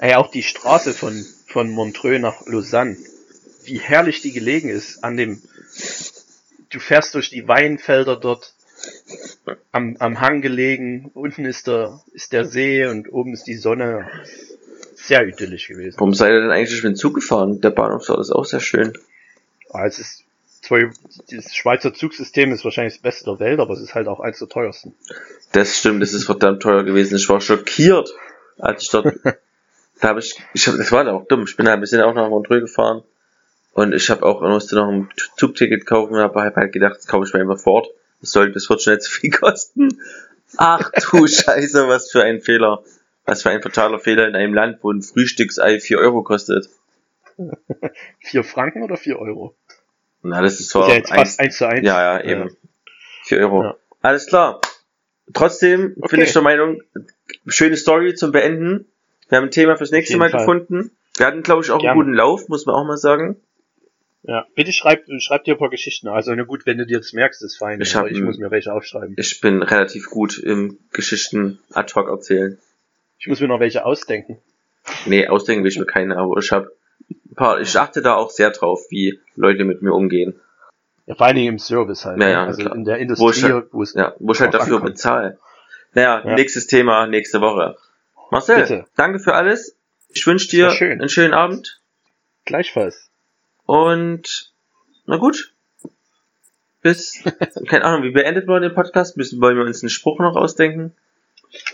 Ey, auch die Straße von, von Montreux nach Lausanne. Wie herrlich die gelegen ist an dem, du fährst durch die Weinfelder dort am, am Hang gelegen, unten ist der, ist der See und oben ist die Sonne. Sehr idyllisch gewesen. Warum seid ihr denn eigentlich mit dem Zug gefahren? Der Bahnhof dort ist auch sehr schön. Ah, es ist zwar, dieses Schweizer Zugsystem ist wahrscheinlich das Beste der Welt, aber es ist halt auch eins der teuersten. Das stimmt, das ist verdammt teuer gewesen. Ich war schockiert, als ich dort. da habe ich, ich hab, das war da auch dumm. Ich bin halt, wir sind auch nach Montreux gefahren und ich habe auch musste noch ein Zugticket kaufen und habe halt gedacht, das kaufe ich mir einfach fort. Das sollte, das wird schon zu viel kosten. Ach du Scheiße, was für ein Fehler. Was für ein fataler Fehler in einem Land, wo ein Frühstücksei 4 Euro kostet. Vier Franken oder vier Euro? Na, das ist zwar ja jetzt eins- fast eins zu eins. Ja, ja, eben. 4 Euro. Ja. Alles klar. Trotzdem Okay. bin ich der Meinung, schöne Story zum Beenden. Wir haben ein Thema fürs nächste Mal Fall. gefunden. Wir hatten, glaube ich, auch Gerne. einen guten Lauf, muss man auch mal sagen. Ja, bitte schreib, schreib dir ein paar Geschichten. Also, na gut, wenn du dir das merkst, ist fein. Ich hab ich muss mir welche aufschreiben. Ich bin relativ gut im Geschichten ad hoc erzählen. Ich muss mir noch welche ausdenken. Nee, ausdenken will ich mir keine, aber ich habe ein paar, ich achte da auch sehr drauf, wie Leute mit mir umgehen. Ja, vor allen Dingen im Service halt. Ja, ne? ja, also klar. in der Wo Industrie, ich halt- wo es Ja, wo ich halt dafür ankommt. bezahle. Naja, Ja. nächstes Thema, nächste Woche. Marcel, Bitte. danke für alles. Ich wünsche dir schön. einen schönen Abend. gleichfalls. Und na gut. Bis, keine Ahnung, wie beendet man den Podcast? Müssen wollen wir uns einen Spruch noch ausdenken?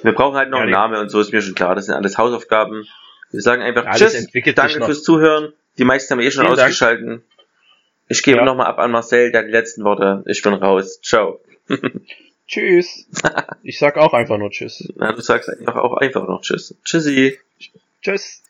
Wir brauchen halt noch Ja, einen Namen und so ist mir schon klar. Das sind alles Hausaufgaben. Wir sagen einfach Ja, Tschüss, danke fürs Zuhören. Die meisten haben eh schon Vielen Dank. ausgeschalten. Ich gebe Ja. nochmal ab an Marcel, der die letzten Worte. Ich bin raus. Ciao. Tschüss. ich sag auch einfach nur Tschüss. Na, du sagst einfach auch einfach noch Tschüss. Tschüssi. Tschüss.